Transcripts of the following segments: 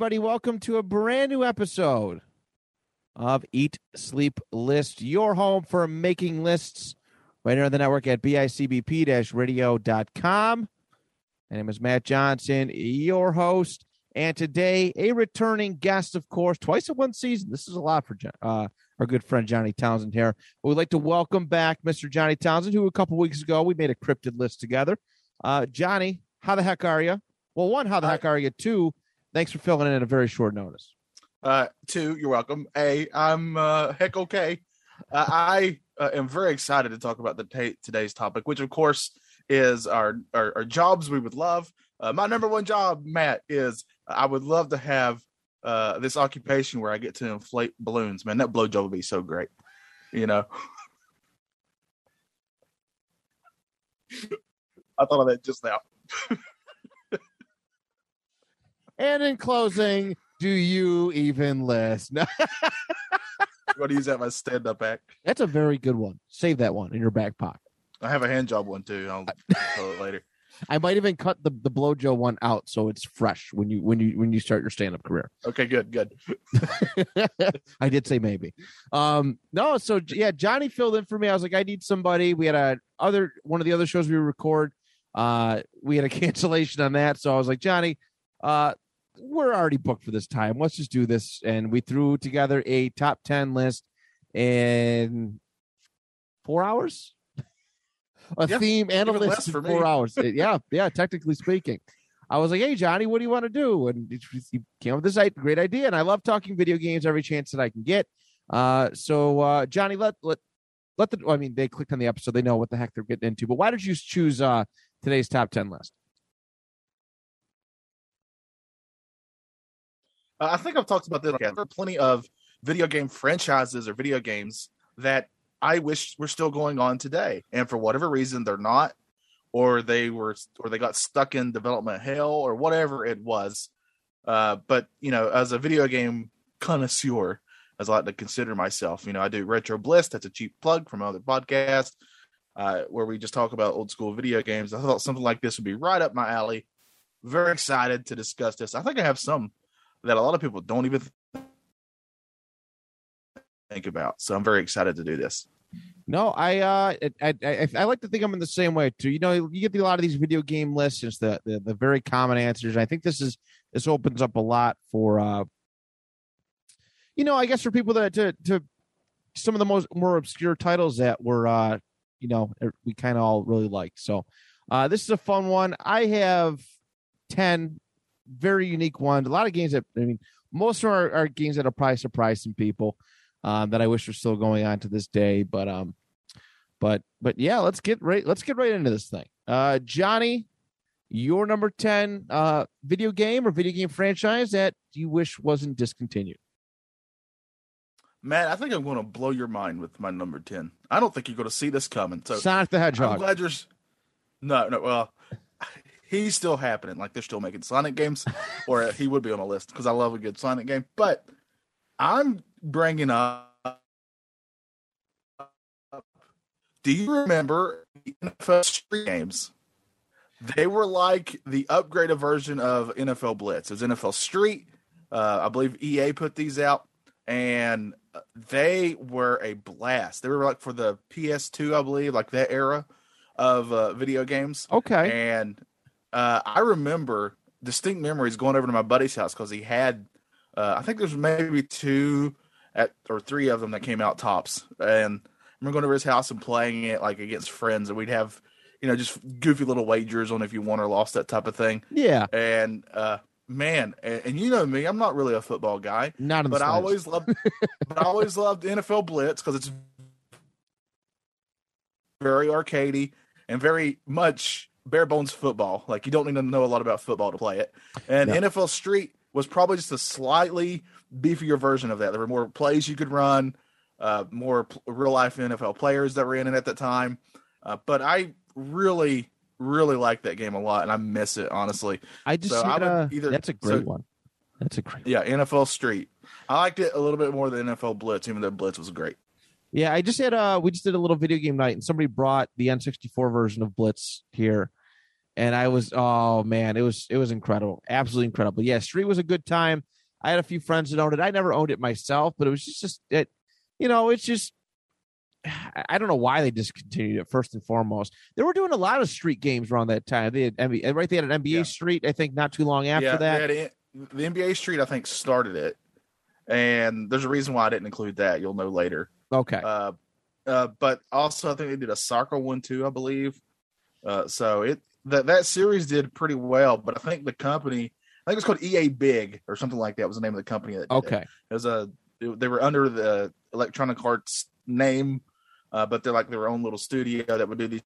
Everybody. Welcome to a brand new episode of Eat, Sleep, List, your home for making lists right here on the network at bicbp radio.com. My name is Matt Johnson, your host. And today, a returning guest, of course, twice in one season. This is a lot for John, uh, our good friend Johnny Townsend here. We'd like to welcome back Mr. Johnny Townsend, who a couple weeks ago we made a cryptid list together. Uh, Johnny, how the heck are you? Well, one, how the heck are you? Two, thanks for filling in at a very short notice. Uh, two, you're welcome. A, I'm uh, heck okay. Uh, I uh, am very excited to talk about the ta- today's topic, which of course is our our, our jobs we would love. Uh, my number one job, Matt, is I would love to have uh, this occupation where I get to inflate balloons. Man, that blowjob would be so great. You know. I thought of that just now. And in closing, do you even list? I'm going to use that my stand up act. That's a very good one. Save that one in your back pocket. I have a hand job one too. I'll tell it later. I might even cut the the blowjo one out so it's fresh when you when you when you start your stand up career. Okay, good, good. I did say maybe. Um no, so yeah, Johnny filled in for me. I was like, I need somebody. We had a other one of the other shows we record. Uh we had a cancellation on that. So I was like, Johnny, uh we're already booked for this time. Let's just do this. And we threw together a top 10 list in four hours. A Yeah, theme and a list in for four me. hours. Uh, yeah, yeah, technically speaking. I was like, hey, Johnny, what do you want to do? And he came up with this great idea. And I love talking video games every chance that I can get. Uh, so, uh, Johnny, let, let, let the, I mean, they clicked on the episode, they know what the heck they're getting into. But why did you choose uh, today's top 10 list? Uh, I think I've talked about this. There are plenty of video game franchises or video games that I wish were still going on today, and for whatever reason they're not, or they were, or they got stuck in development hell, or whatever it was. Uh, but you know, as a video game connoisseur, as I like to consider myself, you know, I do Retro Bliss. That's a cheap plug from other podcast uh, where we just talk about old school video games. I thought something like this would be right up my alley. Very excited to discuss this. I think I have some that a lot of people don't even think about. So I'm very excited to do this. No, I uh, I, I I like to think I'm in the same way too. You know, you get a lot of these video game lists, the the, the very common answers. I think this is this opens up a lot for uh, you know, I guess for people that to to some of the most more obscure titles that were uh, you know, we kind of all really like. So, uh, this is a fun one. I have ten very unique ones. A lot of games that I mean, most of are games that will probably surprise some people um, that I wish were still going on to this day. But um, but but yeah, let's get right. Let's get right into this thing. Uh, Johnny, your number ten uh, video game or video game franchise that you wish wasn't discontinued. Matt, I think I'm going to blow your mind with my number 10. I don't think you're going to see this coming. So Sonic the I'm Hedgehog. glad you're. No, no. Well, he's still happening. Like they're still making Sonic games, or he would be on a list because I love a good Sonic game. But I'm bringing up. Do you remember the NFL Street games? They were like the upgraded version of NFL Blitz. It was NFL Street. Uh, I believe EA put these out, and they were a blast. They were like for the PS2, I believe, like that era of uh, video games. okay. And uh, I remember distinct memories going over to my buddy's house because he had, uh, I think there's maybe two at or three of them that came out tops. And I remember going over his house and playing it like against friends, and we'd have, you know, just goofy little wagers on if you won or lost that type of thing. Yeah. And uh, man, and, and you know me, I'm not really a football guy, Not in the but I always loved, but I always loved NFL Blitz because it's very arcadey and very much bare bones football. Like you don't need to know a lot about football to play it. And Yeah. NFL Street was probably just a slightly beefier version of that. There were more plays you could run, uh, more p- real life NFL players that were in it at the time. Uh, but I really, really like that game a lot, and I miss it honestly. I just So I would uh, either- that's a great so- one. That's a great. Yeah, NFL Street. I liked it a little bit more than NFL Blitz, even though Blitz was great. Yeah, I just had uh we just did a little video game night and somebody brought the N64 version of Blitz here. And I was oh man, it was it was incredible. Absolutely incredible. Yeah, Street was a good time. I had a few friends that owned it. I never owned it myself, but it was just just it you know, it's just I don't know why they discontinued it first and foremost. They were doing a lot of street games around that time. They had NBA, right they had an NBA Yeah. Street, I think not too long after yeah, that. it- the NBA Street, I think, started it, and there's a reason why I didn't include that. You'll know later. Okay. Uh, uh, but also, I think they did a soccer one too, I believe. Uh, so it that that series did pretty well, but I think the company, I think it's called EA Big or something like that, was the name of the company. That did it. okay. It was a they were under the Electronic Arts name, uh, but they're like their own little studio that would do these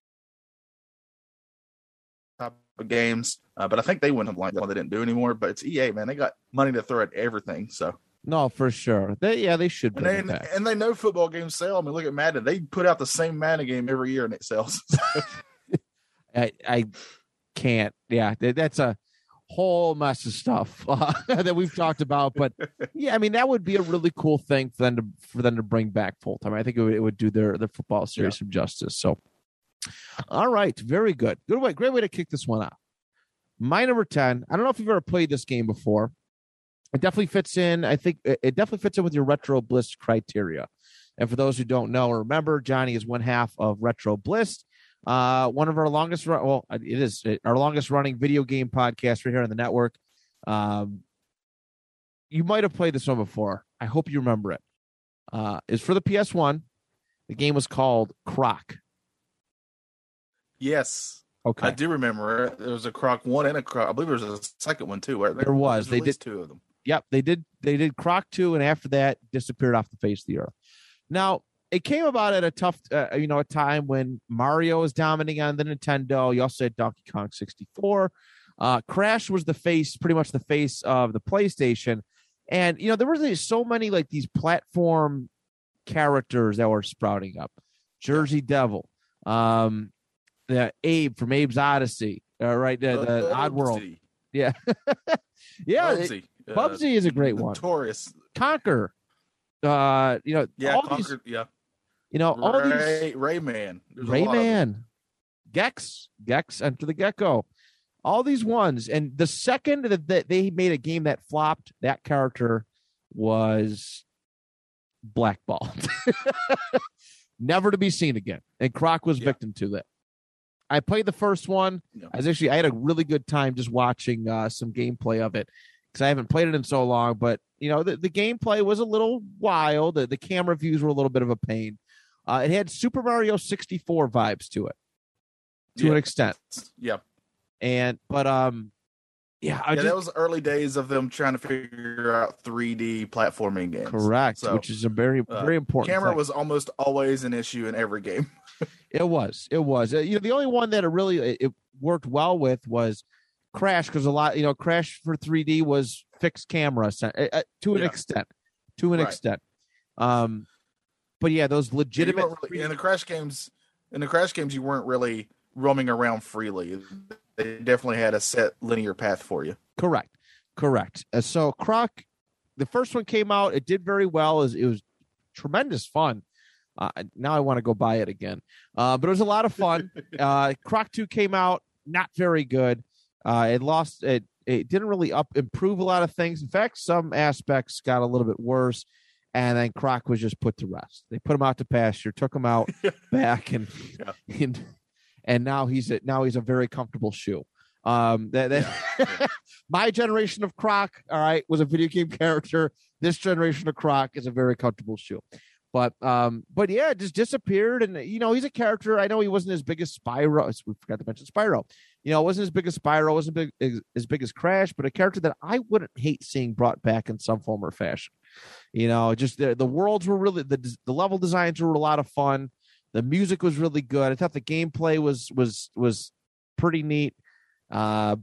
type of games. Uh, but I think they went like that one they didn't do anymore. But it's EA, man. They got money to throw at everything. So No, for sure. They yeah, they should and they and they know football games sell. I mean, look at Madden. They put out the same Madden game every year and it sells. I, I can't. Yeah, that's a whole mess of stuff uh, that we've talked about. But yeah, I mean that would be a really cool thing for them to for them to bring back full time. I think it would, it would do their their football series some justice. So, all right, very good. Good way, great way to kick this one off. My number ten. I don't know if you've ever played this game before. It definitely fits in. I think it it definitely fits in with your retro bliss criteria. And for those who don't know or remember, Johnny is one half of Retro Bliss uh, one of our longest run. Well, it is our longest running video game podcast right here on the network. Um, you might have played this one before. I hope you remember it. Uh, is for the PS One. The game was called Croc. yes, Okay, I do remember it. There was a Croc one and a Croc. I believe there was a second one too. Right? There was. They released two of them. Yep, they did. They did Croc two, and after that, disappeared off the face of the earth. Now, it came about at a tough, uh, you know, a time when Mario was dominating on the Nintendo. You also had Donkey Kong sixty four. Uh, Crash was the face, pretty much the face of the PlayStation, and you know there were so many like these platform characters that were sprouting up. Jersey Devil, um, the Abe from Abe's Oddysee, uh, right? The, the Oddworld, yeah, yeah. Bubsy. Uh, Bubsy is a great one. Notorious. Conker. Uh, you know, Yeah, all Conker, these, yeah. You know, all these Rayman. There's a lot of them. Rayman, Gex, Gex, Enter the Gecko, all these ones. And the second that, they made a game that flopped, that character was blackballed, never to be seen again. And Croc was Yeah. victim to that. I played the first one. I was actually I had a really good time just watching uh, some gameplay of it because I haven't played it in so long. But you know, the, the gameplay was a little wild. The, the camera views were a little bit of a pain. Uh, it had Super Mario 64 vibes to it, to an Yeah. extent. Yeah. And but um, yeah, I yeah, just that was early days of them trying to figure out 3D platforming games. correct, So, which is a very uh, very important. Camera thing. was almost always an issue in every game. It was. It was. Uh, you know, the only one that it really it, it worked well with was Crash because a lot, you know, Crash for 3D was fixed camera uh, uh, to an Yeah. extent. To an Right. extent. Um, but yeah, those legitimate. really- in the Crash games, in the Crash games, you weren't really roaming around freely. They definitely had a set linear path for you. Correct. Correct. Uh, so Croc, the first one came out. It did very well. It was, it was tremendous fun. Uh, now I want to go buy it again. Uh, but it was a lot of fun. uh, Croc Two came out, not very good. Uh, it lost. It it didn't really up improve a lot of things. In fact, some aspects got a little bit worse. And then Croc was just put to rest. They put him out to pasture, took him out back, and Yeah. and and now he's a, now he's a very comfortable shoe. Um, that, that my generation of Croc, all right, was a video game character. This generation of Croc is a very comfortable shoe. But um, but yeah, it just disappeared, and you know he's a character. I know he wasn't as big as Spyro. We forgot to mention Spyro. You know, wasn't as big as Spyro, wasn't big as, as big as Crash, but a character that I wouldn't hate seeing brought back in some form or fashion. You know, just the the worlds were really the the level designs were a lot of fun. The music was really good. I thought the gameplay was was was pretty neat. Uh,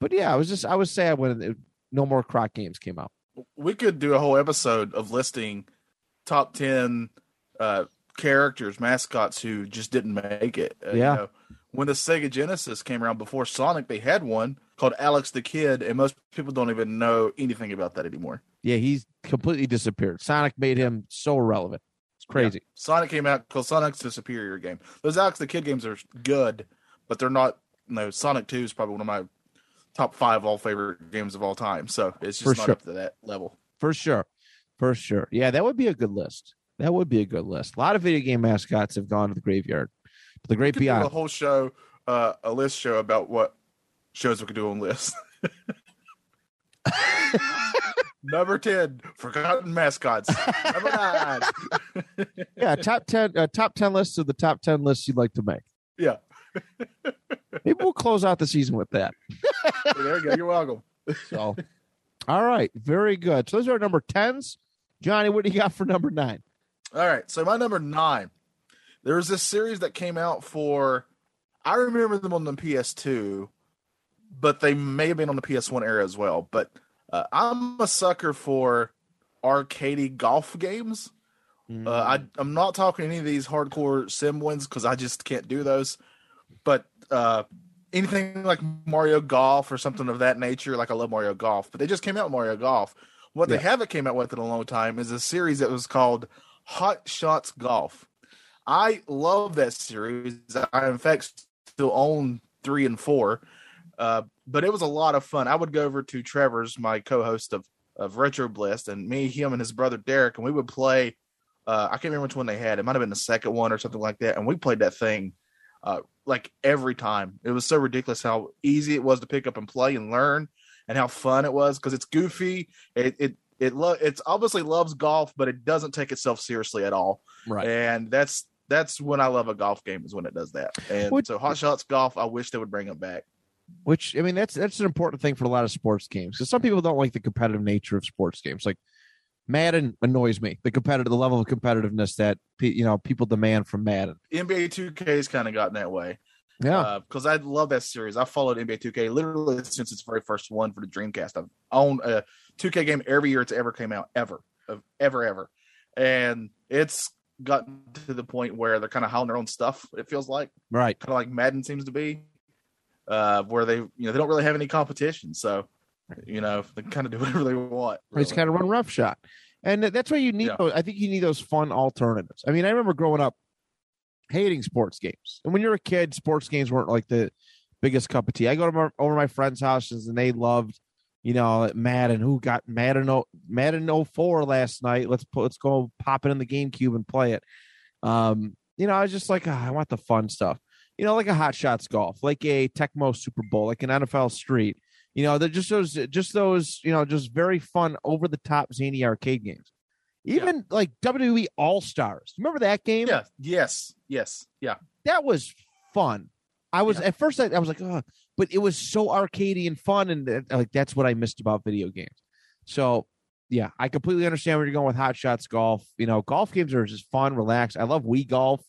but yeah, I was just I was sad when it, no more Croc games came out. We could do a whole episode of listing top ten uh, characters, mascots who just didn't make it. Uh, Yeah. You know, when the Sega Genesis came around before Sonic, they had one called Alex the Kid, and most people don't even know anything about that anymore. Yeah, he's completely disappeared. Sonic made him so relevant. It's crazy. Sonic came out because Sonic's the superior game. Those Alex the Kid games are good, but they're not. No, Sonic Two is probably one of my top five all favorite games of all time. So it's just For not sure. up to that level. For sure. For sure. Yeah, that would be a good list. That would be a good list. A lot of video game mascots have gone to the graveyard. The great do a whole show, uh, a list show about what shows we could do on lists. Number ten, forgotten mascots. Number nine, yeah, top ten uh, top ten lists of the top ten lists you'd like to make. yeah. Maybe we'll close out the season with that. There you go. You're welcome. So all right, very good. So those are our number tens. Johnny, what do you got for number nine? All right. So my number nine, there was this series that came out for. I remember them on the PS2, but they may have been on the PS1 era as well. But uh, I'm a sucker for arcadey golf games. Uh, I, I'm not talking any of these hardcore sim ones because I just can't do those. But uh, anything like Mario Golf or something of that nature, like I love Mario Golf, but they just came out with Mario Golf. What Yeah. they haven't came out with in a long time is a series that was called Hot Shots Golf. I love that series. I in fact still own three and four, uh, but it was a lot of fun. I would go over to Trevor's, my co-host of of Retro Bliss, and me, him, and his brother Derek, and we would play. Uh, I can't remember which one they had. It might have been the second one or something like that, and we played that thing uh, like every time. It was so ridiculous how easy it was to pick up and play and learn, and how fun it was because it's goofy. It it it lo- it's obviously loves golf, but it doesn't take itself seriously at all right. and that's that's when I love a golf game is when it does that. And What- so Hot Shots Golf, I wish they would bring it back. Which I mean, that's that's an important thing for a lot of sports games because some people don't like the competitive nature of sports games. Like Madden annoys me. The competitive, the level of competitiveness that you know people demand from Madden. NBA 2K's kind of gotten that way Yeah, uh, because I love that series. I followed NBA 2K literally since its very first one for the Dreamcast. I've owned a 2K game every year it's ever came out, ever, of ever, ever, and it's gotten to the point where they're kind of hauling their own stuff. It feels like right. kind of like Madden seems to be, uh, where they you know they don't really have any competition, so you know they kind of do whatever they want. It's really. kind of run roughshod, and that's why you need. Yeah. Those, I think you need those fun alternatives. I mean, I remember growing up hating sports games, and when you're a kid, sports games weren't like the biggest cup of tea. I go to my, over my friends' houses, and they loved, you know, Madden. Who got Madden? Oh, Madden 04 last night. Let's put, let's go pop it in the GameCube and play it. Um, you know, I was just like, "Ah, I want the fun stuff. You know, like a Hot Shots Golf, like a Tecmo Super Bowl, like an NFL Street. You know, they're just those, just those, you know, just very fun, over the top zany arcade games. Even like WWE All Stars. Remember that game? Yeah. Yes. Yes. Yeah. that was fun. I was Yeah. at first I, I was like, oh, but it was so arcadey and fun, and uh, like that's what I missed about video games. So yeah, I completely understand where you're going with Hot Shots Golf. You know, golf games are just fun, relaxed. I love Wii Golf,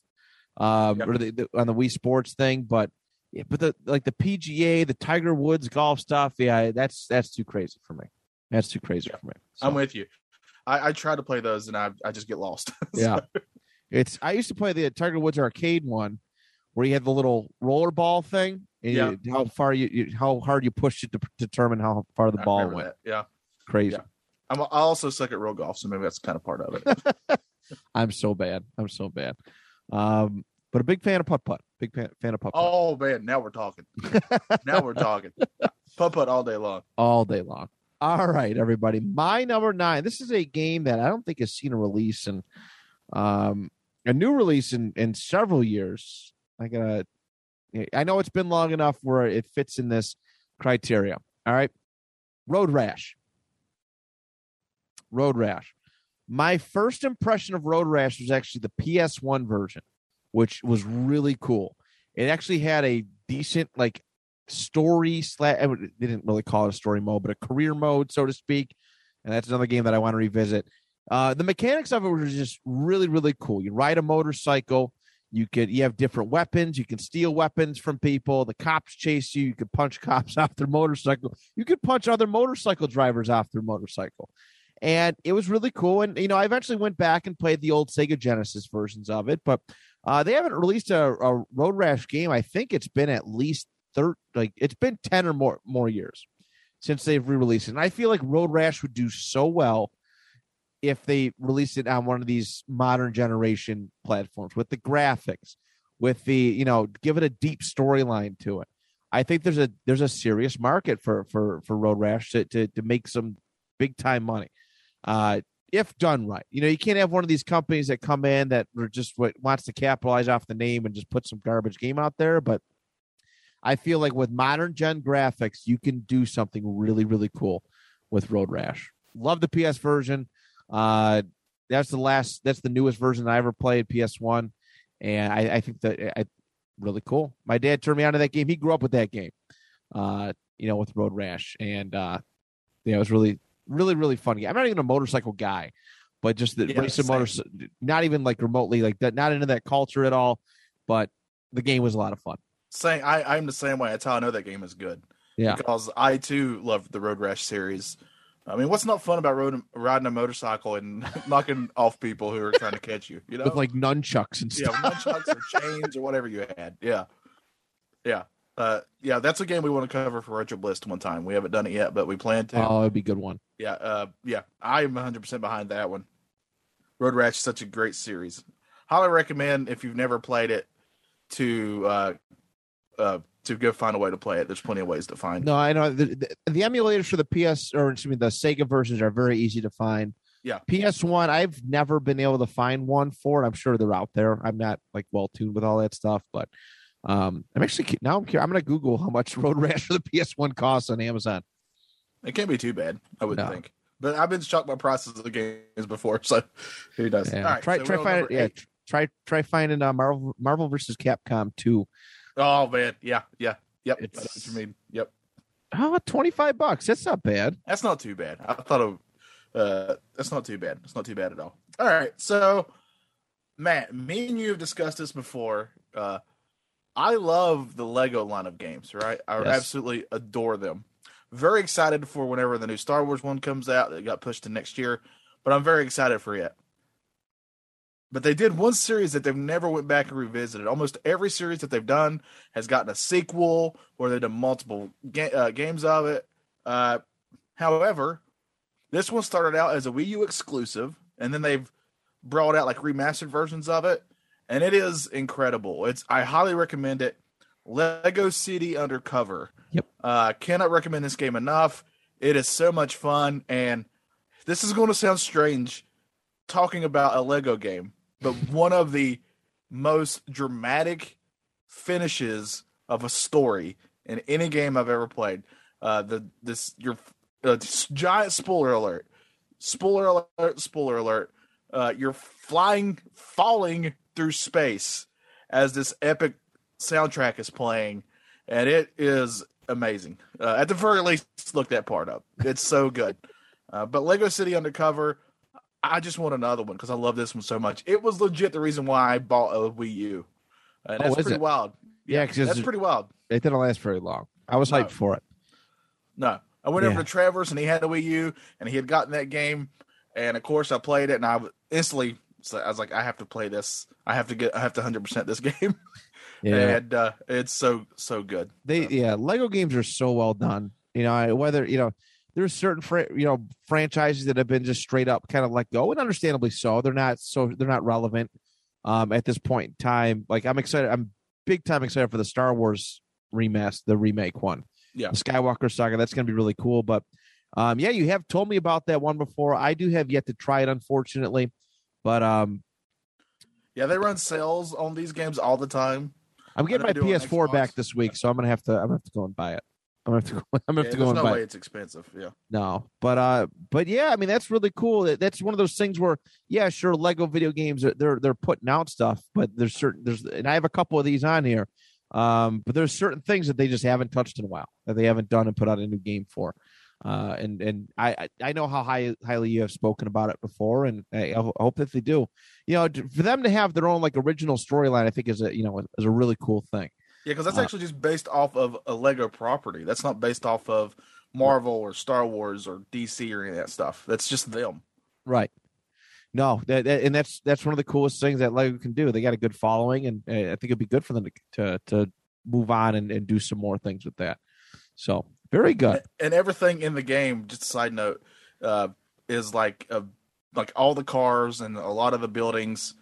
um, Yep. or the, the on the Wii Sports thing, but yeah, but the like the PGA, the Tiger Woods golf stuff, yeah, that's that's too crazy for me. That's too crazy Yeah. for me. I'm with you. I, I try to play those and I I just get lost. yeah, it's. I used to play the Tiger Woods arcade one, where you had the little roller ball thing, and Yeah. you- how far you, you, how hard you pushed it to p- determine how far the I ball went. that. Yeah. Crazy. Yeah. I'm I also suck at real golf, so maybe that's kind of part of it. I'm so bad. I'm so bad. Um, but a big fan of putt putt. Big fan, fan of putt putt oh man, now we're talking. now we're talking. Putt putt all day long. all day long. All right, everybody. My number nine. This is a game that I don't think has seen a release and um a new release in in several years. I gotta. I know it's been long enough where it fits in this criteria. All right, Road Rash. Road Rash. My first impression of Road Rash was actually the PS1 version, which was really cool. It actually had a decent like story slash they didn't really call it a story mode, but a career mode, so to speak. And that's another game that I want to revisit. Uh, the mechanics of it were just really, really cool. You ride a motorcycle, You could you have different weapons. You can steal weapons from people. The cops chase you. You could punch cops off their motorcycle. You could punch other motorcycle drivers off their motorcycle. And it was really cool. And you know, I eventually went back and played the old Sega Genesis versions of it, but uh, they haven't released a, a Road Rash game. I think it's been at least third, like it's been ten or more more years since they've re-released it. And I feel like Road Rash would do so well if they released it on one of these modern generation platforms with the graphics, with the you know, give it a deep storyline to it. I think there's a there's a serious market for for for Road Rash to to, to make some big time money. Uh, if done right, you know, you can't have one of these companies that come in that are just what wants to capitalize off the name and just put some garbage game out there. But I feel like with modern gen graphics, you can do something really, really cool with Road Rash. Love the PS version. Uh, that's the last. That's the newest version I ever played, PS One, and I, I think that I really cool. My dad turned me on to that game. He grew up with that game, uh, you know, with Road Rash, and uh, yeah, it was really, really, really fun. I'm not even a motorcycle guy, but just the Yeah, racing same. motors, not even like remotely like that, not into that culture at all. But the game was a lot of fun. Same. I, I'm the same way. That's how I know that game is good. Yeah. Because I too love the Road Rash series. I mean, what's not fun about road, riding a motorcycle and knocking off people who are trying to catch you? You know, With like nunchucks and yeah, stuff. nunchucks or chains or whatever you had. Yeah, yeah, uh, yeah. That's a game we want to cover for Retro Bliss one time. We haven't done it yet, but we plan to. Oh, it'd be a good one. Yeah, uh, yeah. I'm 100 percent behind that one. Road Rash is such a great series. Highly recommend if you've never played it to uh, uh, to go find a way to play it. There's plenty of ways to find. No, I know the, the, the emulators for the PS or excuse me, the Sega versions are very easy to find. Yeah. PS One, I've never been able to find one for it. I'm sure they're out there. I'm not like well tuned with all that stuff, but um, I'm actually now I'm curious. I'm going to Google how much Road Rash for the PS One costs on Amazon. It can't be too bad, I wouldn't No. think. But I've been shocked by prices of the games before, so who does? Yeah. All right, try so try find yeah. Try try finding uh, Marvel Marvel versus Capcom two. Oh man, yeah, yeah, yep. I know what you mean? Yep. Oh, 25 bucks. That's not bad. That's not too bad. I thought of uh that's not too bad. It's not too bad at all. All right. So Matt, me and you have discussed this before. Uh I love the Lego line of games, right? I Yes. absolutely adore them. Very excited for whenever the new Star Wars one comes out that got pushed to next year, but I'm very excited for it. But they did one series that they've never went back and revisited. Almost every series that they've done has gotten a sequel or they've done multiple ga- uh, games of it. Uh, however, this one started out as a Wii U exclusive, and then they've brought out like remastered versions of it, and it is incredible. It's I highly recommend it. Lego City Undercover. Yep. Uh, cannot recommend this game enough. It is so much fun, and this is going to sound strange talking about a Lego game, but one of the most dramatic finishes of a story in any game I've ever played. Uh, the this your uh, giant spoiler alert, spoiler alert, spoiler alert. Uh, you're flying, falling through space as this epic soundtrack is playing, and it is amazing. Uh, at the very least, look that part up. It's so good. Uh, but Lego City Undercover, I just want another one because I love this one so much. It was legit the reason why I bought a Wii U. And Oh, that's is pretty it? wild. Yeah, 'cause that's pretty wild. It didn't last very long. I was No. hyped for it. No, I went Yeah. over to Trevor's and he had a Wii U and he had gotten that game, and of course I played it and I instantly so I was like, I have to play this. I have to get. I have to hundred percent this game. Yeah. and uh, it's so so good. they yeah lego games are so well done you know I- whether you know there's certain fra- you know franchises that have been just straight up kind of let go and understandably so they're not so they're not relevant um at this point in time. Like i'm excited i'm big time excited for the star wars remaster the remake one. Yeah. the skywalker saga that's going to be really cool but um yeah you have told me about that one before. I do have yet to try it unfortunately but um Yeah, they run sales on these games all the time. i'm getting my know they do on ps4 back this week so i'm gonna have to i'm gonna have to go and buy it gonna have to go i'm gonna Yeah, have to go there's no buy it way it's expensive. Yeah. No, but uh, but yeah, I mean that's really cool. That's one of those things where, yeah, sure, Lego video games are- they're they're putting out stuff, but there's certain there's and I have a couple of these on here, um, but there's certain things that they just haven't touched in a while that they haven't done and put out a new game for. Uh, and and I I- I know how high highly you have spoken about it before, and I, I hope that they do. You know, for them to have their own like original storyline, I think is a you know is a really cool thing. Yeah, because that's Uh, actually just based off of a Lego property. That's not based off of Marvel or Star Wars or DC or any of that stuff. That's just them. Right. No, that, that- and that's that's one of the coolest things that Lego can do. They got a good following, and uh, I think it'd be good for them to to, to move on and, and do some more things with that. So very good. And everything in the game, just a side note, uh, is like a, like all the cars and a lot of the buildings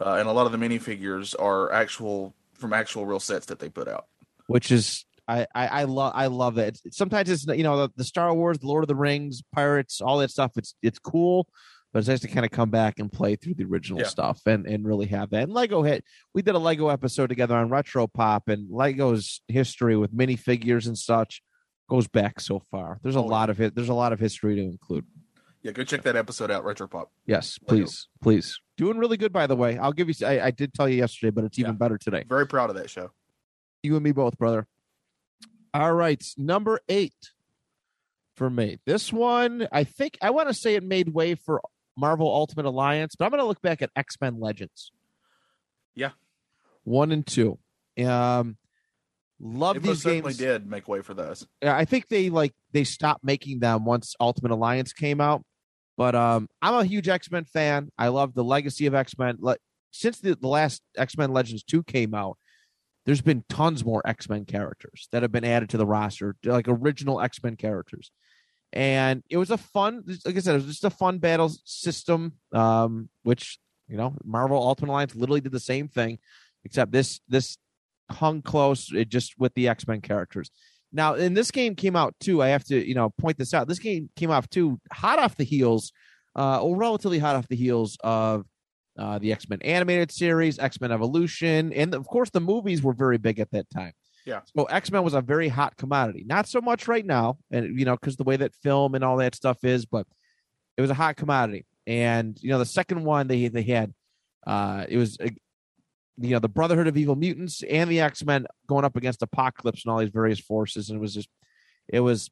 uh, and a lot of the minifigures are actual from actual real sets that they put out. which is I I, I love I love it. It's, sometimes it's you know the, the Star Wars, the Lord of the Rings, pirates, all that stuff. It's it's cool, but it's nice to kind of come back and play through the original Yeah. stuff and and really have that. And Lego hit. We did a Lego episode together on Retro Pop, and Lego's history with minifigures and such goes back so far. There's a Oh, lot of it. There's a lot of history to include. Yeah, go check that episode out, Retro Pop. Yes, Lego. please, please. Doing really good, by the way. I'll give you. I, I did tell you yesterday, but it's even Yeah. better today. Very proud of that show. You and me both, brother. All right, number eight for me. This one, I think I want to say it made way for Marvel Ultimate Alliance, but I'm going to look back at X Men Legends. Yeah. one and two. Um, love It these games. did make way for those. Yeah, I think they like they stopped making them once Ultimate Alliance came out. But um, I'm a huge X Men fan. I love the legacy of X Men. Since the, the last X Men Legends two came out, there's been tons more X Men characters that have been added to the roster, like original X Men characters. And it was a fun, like I said, it was just a fun battle system. Um, which you know, Marvel Ultimate Alliance literally did the same thing, except this this hung close it just with the X Men characters. Now, in this game came out too. I have to, you know, point this out. This game came off too, hot off the heels, uh, or relatively hot off the heels of uh, the X Men animated series, X Men Evolution, and of course the movies were very big at that time. Yeah. So X Men was a very hot commodity. Not so much right now, and you know, because the way that film and all that stuff is, but it was a hot commodity. And you know, the second one they they had, uh, it was. Uh, you know the Brotherhood of Evil Mutants and the X Men going up against Apocalypse and all these various forces, and it was just it was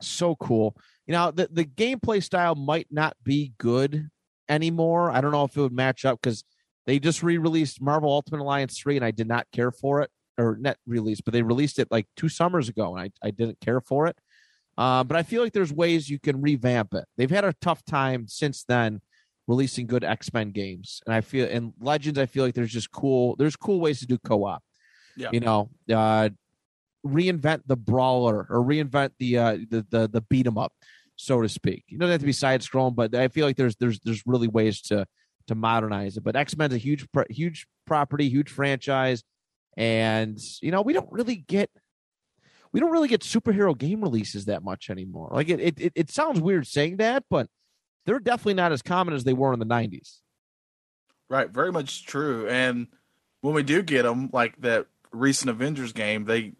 so cool. You know the the gameplay style might not be good anymore. I don't know if it would match up because they just re-released Marvel Ultimate Alliance three, and I did not care for it, or net released, but they released it like two summers ago, and I I didn't care for it. Um, but I feel like there's ways you can revamp it. They've had a tough time since then releasing good X-Men games. And I feel in Legends, I feel like there's just cool, there's cool ways to do co-op. Yeah. You know, uh reinvent the brawler or reinvent the uh the the, the beat 'em up, so to speak. You don't have to be side scrolling, but I feel like there's there's there's really ways to to modernize it. But X-Men's a huge huge property, huge franchise. And you know, we don't really get we don't really get superhero game releases that much anymore. Like it, it, it, it sounds weird saying that, but they're definitely not as common as they were in the 90s. Right, very much true. And when we do get them, like that recent Avengers game, they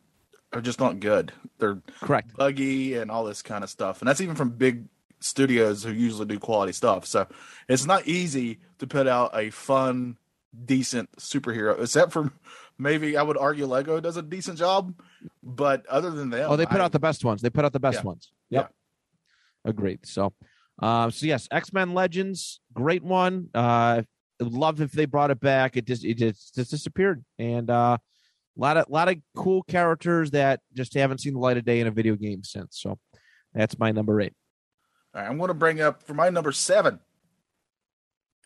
are just not good. They're Correct. buggy and all this kind of stuff. And that's even from big studios who usually do quality stuff. So it's not easy to put out a fun, decent superhero, except for maybe I would argue Lego does a decent job. But other than that, Oh, they put I- out the best ones. They put out the best Yeah. ones. Yep. Agreed. So, uh, so yes, X Men Legends, great one. Uh, love if they brought it back. It just it just, just disappeared, and uh, a lot of lot of cool characters that just haven't seen the light of day in a video game since. So, that's my number eight. All right, I'm going to bring up for my number seven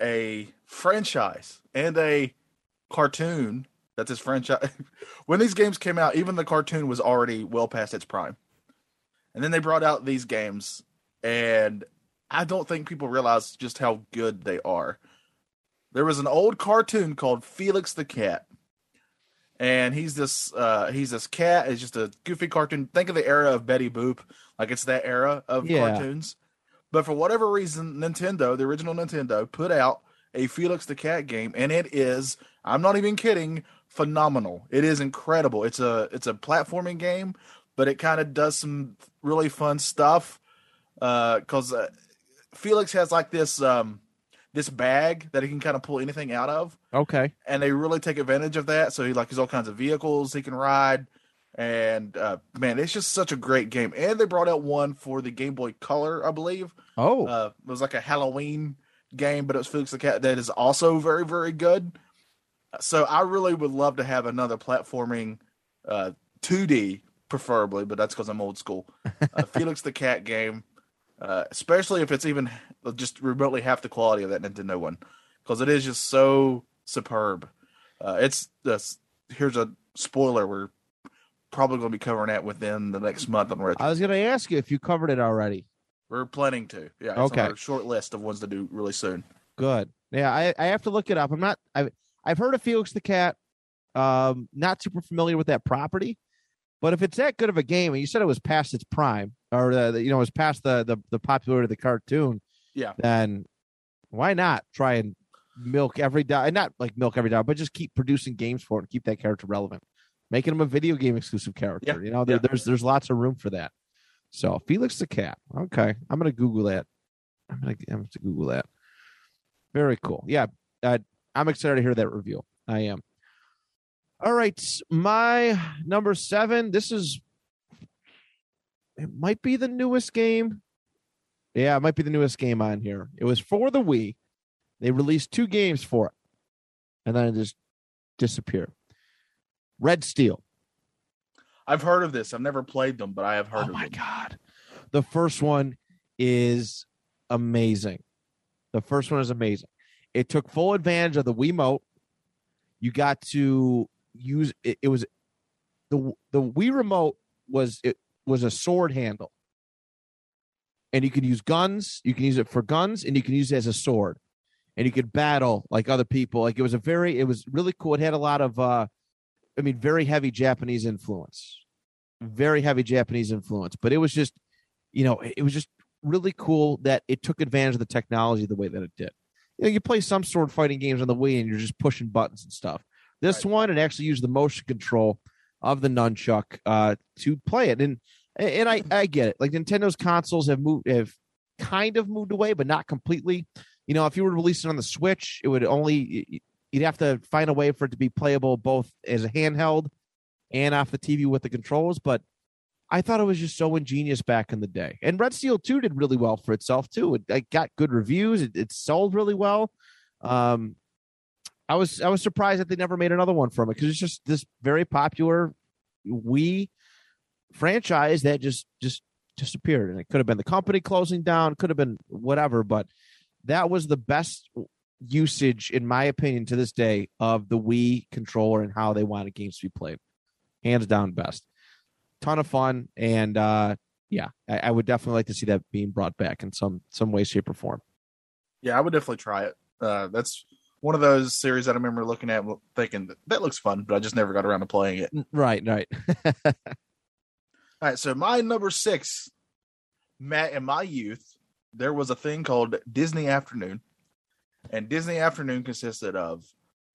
a franchise and a cartoon that's his franchise. when these games came out, even the cartoon was already well past its prime. And then they brought out these games, and I don't think people realize just how good they are. There was an old cartoon called Felix the Cat. And he's this uh he's this cat, it's just a goofy cartoon. Think of the era of Betty Boop, like it's that era of Yeah. cartoons. But for whatever reason, Nintendo, the original Nintendo, put out a Felix the Cat game, and it is, I'm not even kidding, phenomenal. It is incredible. It's a it's a platforming game, but it kind of does some really fun stuff. Uh, cause uh, Felix has like this um this bag that he can kind of pull anything out of Okay. and they really take advantage of that. So he like has all kinds of vehicles he can ride, And uh, man, it's just such a great game. And they brought out one for the Game Boy Color, I believe. Oh, Uh, it was like a Halloween game, but it was Felix the Cat that is also very, very good. So I really would love to have another platforming, uh, 2D preferably, but that's because I'm old school. Uh, Felix the Cat game, uh, especially if it's even just remotely half the quality of that Nintendo one, because it is just so superb. Uh, it's this. Here's a spoiler: we're probably going to be covering that within the next month on retro. I was going to ask you if you covered it already. We're planning to. Yeah. It's Okay. On our short list of ones to do really soon. Good. Yeah, I, I have to look it up. I'm not. I've I've heard of Felix the Cat. Um, not super familiar with that property, but if it's that good of a game, and you said it was past its prime, or uh, you know, it was past the the, the popularity of the cartoon, Yeah. then why not try and milk every dollar? Not like milk every dollar, but just keep producing games for it and keep that character relevant, making him a video game exclusive character. Yeah. You know, there, yeah. there's there's lots of room for that. So Felix the Cat. Okay, I'm gonna Google that. I'm gonna I'm gonna Google that. Very cool. Yeah, uh, I'm excited to hear that review. I am. All right, my number seven. This is. It might be the newest game. Yeah, it might be the newest game on here. It was for the Wii. They released two games for it, and then it just disappeared. Red Steel. I've heard of this. I've never played them, but I have heard of it. Oh of my them. god. The first one is amazing. The first one is amazing. It took full advantage of the Wiimote. You got to use it, it was the the Wii remote was it was a sword handle. And you can use guns, you can use it for guns and you can use it as a sword. And you could battle like other people. Like it was a very it was really cool. It had a lot of uh I mean very heavy Japanese influence very heavy Japanese influence, but it was just, you know, it was just really cool that it took advantage of the technology the way that it did. You know, you play some sword fighting games on the Wii and you're just pushing buttons and stuff. This Right. one, it actually used the motion control of the nunchuck uh, to play it, and and I I get it. Like Nintendo's consoles have moved have kind of moved away, but not completely. You know, if you were it on the Switch, it would only you'd have to find a way for it to be playable both as a handheld and off the TV with the controls. But I thought it was just so ingenious back in the day. And Red Steel 2 did really well for itself too. It, it got good reviews. It, it sold really well. Um, I was I was surprised that they never made another one from it because it's just this very popular Wii franchise that just just disappeared. And it could have been the company closing down, could have been whatever, but that was the best usage, in my opinion, to this day of the Wii controller and how they wanted games to be played. Hands down, best. Ton of fun, and uh, yeah, I, I would definitely like to see that being brought back in some some way, shape, or form. Yeah, I would definitely try it. Uh, that's one of those series that I remember looking at, thinking that, that looks fun, but I just never got around to playing it. Right, right. All right, so my number six, Matt, in my youth, there was a thing called Disney Afternoon, and Disney Afternoon consisted of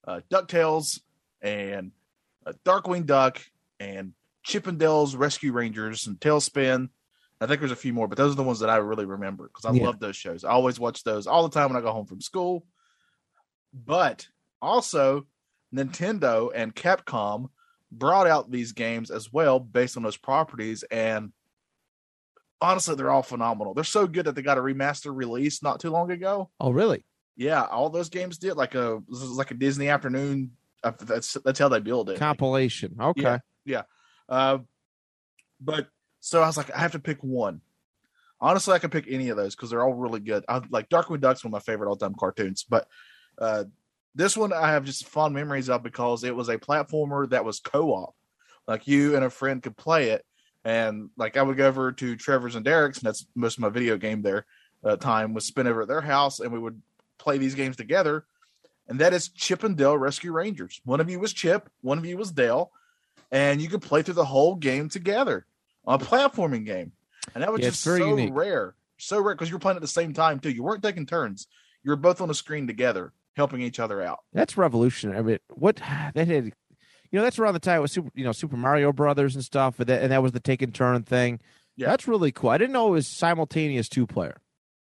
uh, Ducktales and uh, Darkwing Duck and Chippendales Rescue Rangers and TaleSpin. I think there's a few more, but those are the ones that I really remember because I Yeah. love those shows. I always watch those all the time when I go home from school. But also, Nintendo and Capcom brought out these games as well based on those properties and honestly they're all phenomenal they're so good that they got a remaster release not too long ago oh, really? yeah all those games did like a this is like a disney afternoon uh, that's that's how they build it Compilation. Okay. Yeah. uh, but so i was like i have to pick one honestly i could pick any of those because they're all really good i like darkwing duck's one of my favorite all-time cartoons but uh this one I have just fond memories of because it was a platformer that was co-op. Like you and a friend could play it, and like I would go over to Trevor's and Derek's, and that's most of my video game there uh, time was spent over at their house, and we would play these games together. And that is Chip and Dale Rescue Rangers. One of you was Chip, one of you was Dale, and you could play through the whole game together on a platforming game. And that was Yeah, just so unique. rare, so rare because you were playing at the same time too. You weren't taking turns; you were both on the screen together, helping each other out. That's revolutionary. I mean, what that had, you know, that's around the time with Super, you know, Super Mario Brothers and stuff, and that, and that was the take and turn thing. Yeah. That's really cool. I didn't know it was simultaneous two player.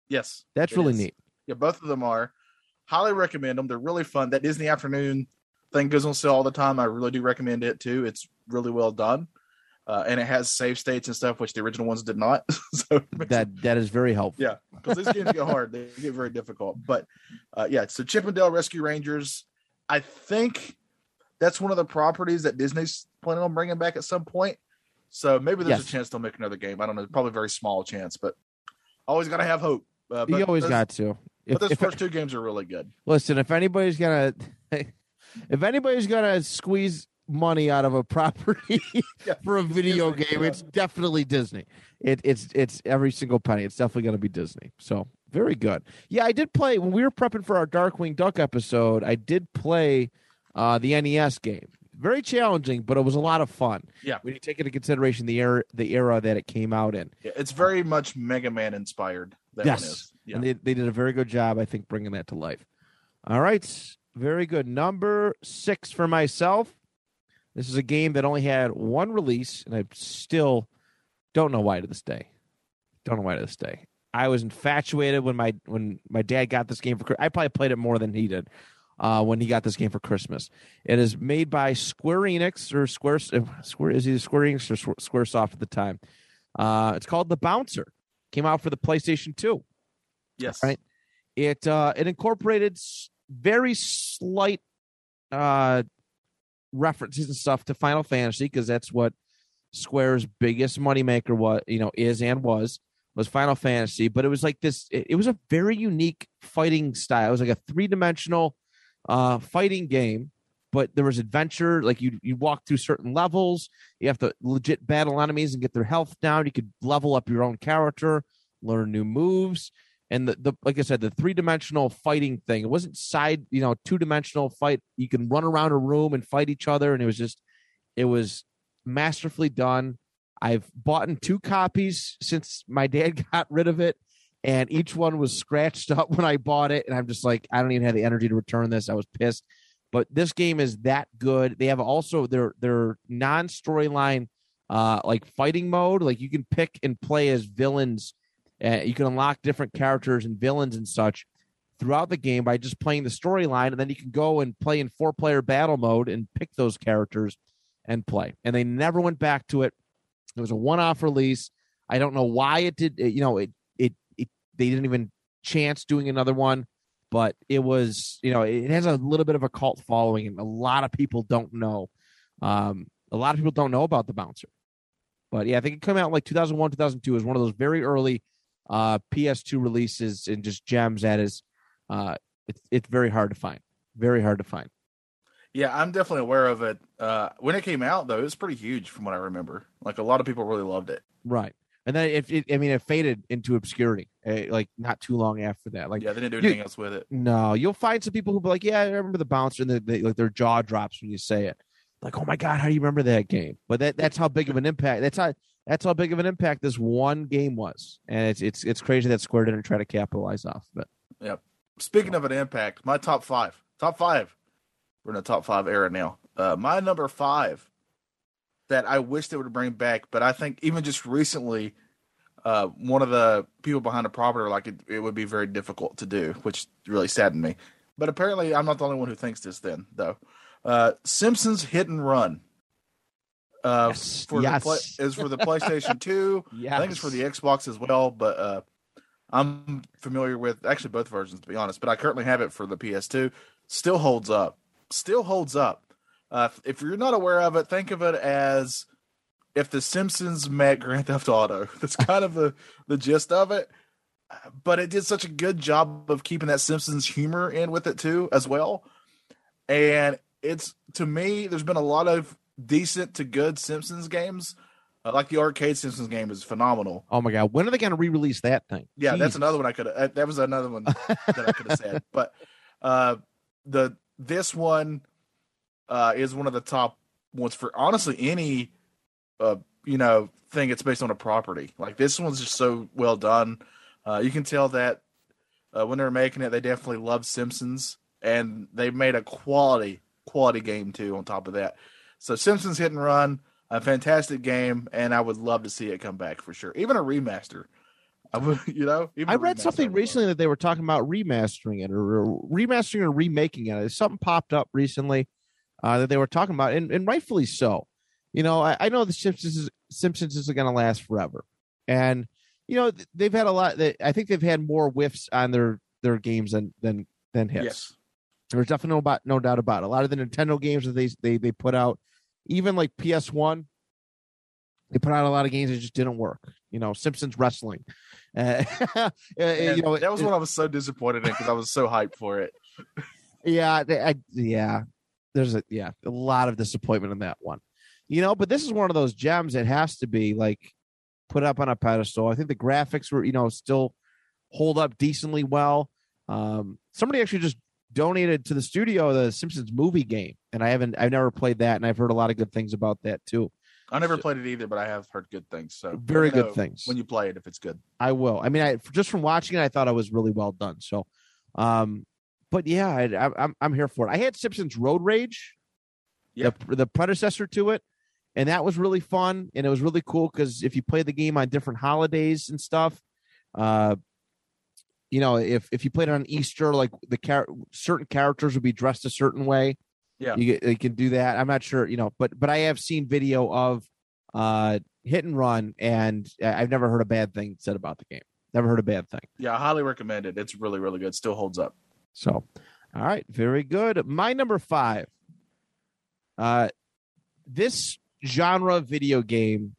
Yes, That's really is. neat. Yeah, both of them are. Highly recommend them. They're really fun. That Disney Afternoon thing goes on sale all the time. I really do recommend it too. It's really well done. Uh, and it has save states and stuff, which the original ones did not. so it That that is very helpful. yeah, because these games get hard. They get very difficult. But uh, yeah, so Chippendale Rescue Rangers, I think that's one of the properties that Disney's planning on bringing back at some point. So maybe there's Yes. a chance they'll make another game. I don't know. Probably a very small chance, but always got to have hope. Uh, you always got to. But If, those if, first two games are really good. listen, if anybody's gonna, if anybody's gonna squeeze money out of a property for a video Disney, game, yeah. it's definitely Disney. It, it's it's every single penny. It's definitely gonna be Disney. So very good. Yeah, I did play when we were prepping for our Darkwing Duck episode. I did play uh, the NES game. Very challenging, but it was a lot of fun. Yeah. when you take into consideration the era the era that it came out in. Yeah, it's very much Mega Man inspired. That Yes. is. Yeah. And they, they did a very good job, I think, bringing that to life. All right. Very good. Number six for myself. This is a game that only had one release, and I still don't know why to this day. Don't know why to this day. I was infatuated when my when my dad got this game for. I probably played it more than he did uh, when he got this game for Christmas. It is made by Square Enix or Square Square is either Square Enix or Square- Squaresoft at the time. Uh, it's called The Bouncer. Came out for the PlayStation Two. yes. right. It uh, it incorporated very slight uh, references and stuff to Final Fantasy because that's what Square's biggest moneymaker was, you know, is and was was Final Fantasy. But it was like this. It, it was a very unique fighting style. It was like a three dimensional uh, fighting game. But there was adventure, like you you walk through certain levels. You have to legit battle enemies and get their health down. You could level up your own character, learn new moves and the, the like I said, the three dimensional fighting thing. It wasn't side, you know, two dimensional fight. You can run around a room and fight each other, and it was just, it was masterfully done. I've bought in two copies since my dad got rid of it, and each one was scratched up when I bought it. And I'm just like, I don't even have the energy to return this. I was pissed. But this game is that good. They have also their their non storyline, uh, like fighting mode. Like you can pick and play as villains uh, you can unlock different characters and villains and such throughout the game by just playing the storyline, and then you can go and play in four player battle mode and pick those characters and play. And they never went back to it. It was a one off release. I don't know why it did. You know, it, it it they didn't even chance doing another one, but it was you know it has a little bit of a cult following, and a lot of people don't know. Um, a lot of people don't know about the bouncer. But yeah, I think it came out like 2001, 2002. It was one of those very early uh, PS2 releases and just gems that is uh, it's it's very hard to find. Very hard to find. Yeah, I'm definitely aware of it. Uh, when it came out, though, it was pretty huge from what I remember. Like a lot of people really loved it. Right. And then if it, I mean, it faded into obscurity, eh, like not too long after that. Like, yeah, they didn't do you- anything else with it. no, you'll find some people who be like, "Yeah, I remember the bouncer," and they, like their jaw drops when you say it. Like, oh my god, how do you remember that game? But that that's how big of an impact. That's how that's how big of an impact this one game was, and it's it's it's crazy that Square didn't try to capitalize off of it. Speaking of an impact, my top five. Top five. We're in the top five era now. Uh, my number five that I wish they would bring back, but I think even just recently, uh, one of the people behind the property were like it, it would be very difficult to do, which really saddened me. But apparently, I'm not the only one who thinks this. Then, though, uh, Simpsons Hit and Run. Uh, Yes, for yes. the play, is for the PlayStation Two. Yeah, I think it's for the Xbox as well, but uh, I'm familiar with actually both versions to be honest. But I currently have it for the PS2. Still holds up. Still holds up. Uh, if you're not aware of it, think of it as if The Simpsons met Grand Theft Auto. That's kind of the the gist of it. But it did such a good job of keeping that Simpsons humor in with it too, as well. And it's to me, there's been a lot of decent to good Simpsons games. Uh, like the arcade Simpsons game is phenomenal. Oh my god, when are they going to re-release that thing? Yeah, that's another one I could. Uh, that was another one that I could have said. But uh, the this one uh, is one of the top ones for honestly any uh, you know thing. It's based on a property. Like this one's just so well done. Uh, you can tell that uh, when they're making it, they definitely love Simpsons, and they made a quality quality game too. On top of that, so Simpsons Hit and Run, a fantastic game, and I would love to see it come back for sure. Even a remaster. I would, you know. I read something recently that they were talking about remastering it or, remastering or remaking it. Something popped up recently uh, that they were talking about, and, and rightfully so. You know, I, I know The Simpsons is Simpsons isn't going to last forever, and you know they've had a lot. I think they've had more whiffs on their their games than than than hits. Yes. There's definitely no, about, no doubt about it. A lot of the Nintendo games that they they they put out, even like PS One, they put out a lot of games that just didn't work. You know, Simpsons wrestling. Uh, you know, that was what I was so disappointed in because I was so hyped for it. Yeah, I, yeah. There's a yeah a lot of disappointment in that one. You know, but this is one of those gems that has to be like put up on a pedestal. I think the graphics were you know still hold up decently well. Um, somebody actually just donated to the studio the Simpsons movie game, and I haven't I've never played that, and I've heard a lot of good things about that too. I never so, played it either, but I have heard good things. So very good things when you play it if it's good. I will. I mean, I just from watching it, I thought it was really well done. So, um, but yeah, I, am I'm, I'm here for it. I had Simpsons Road Rage, yeah, the, the predecessor to it, and that was really fun and it was really cool because if you play the game on different holidays and stuff, uh, you know, if if you played it on Easter, like the char- certain characters would be dressed a certain way yeah, you, you can do that. I'm not sure, you know, but but I have seen video of uh hit and run, and I've never heard a bad thing said about the game. Never heard a bad thing. Yeah, I highly recommend it. It's really really good. Still holds up. So, all right, very good. My number five. Uh, this genre video game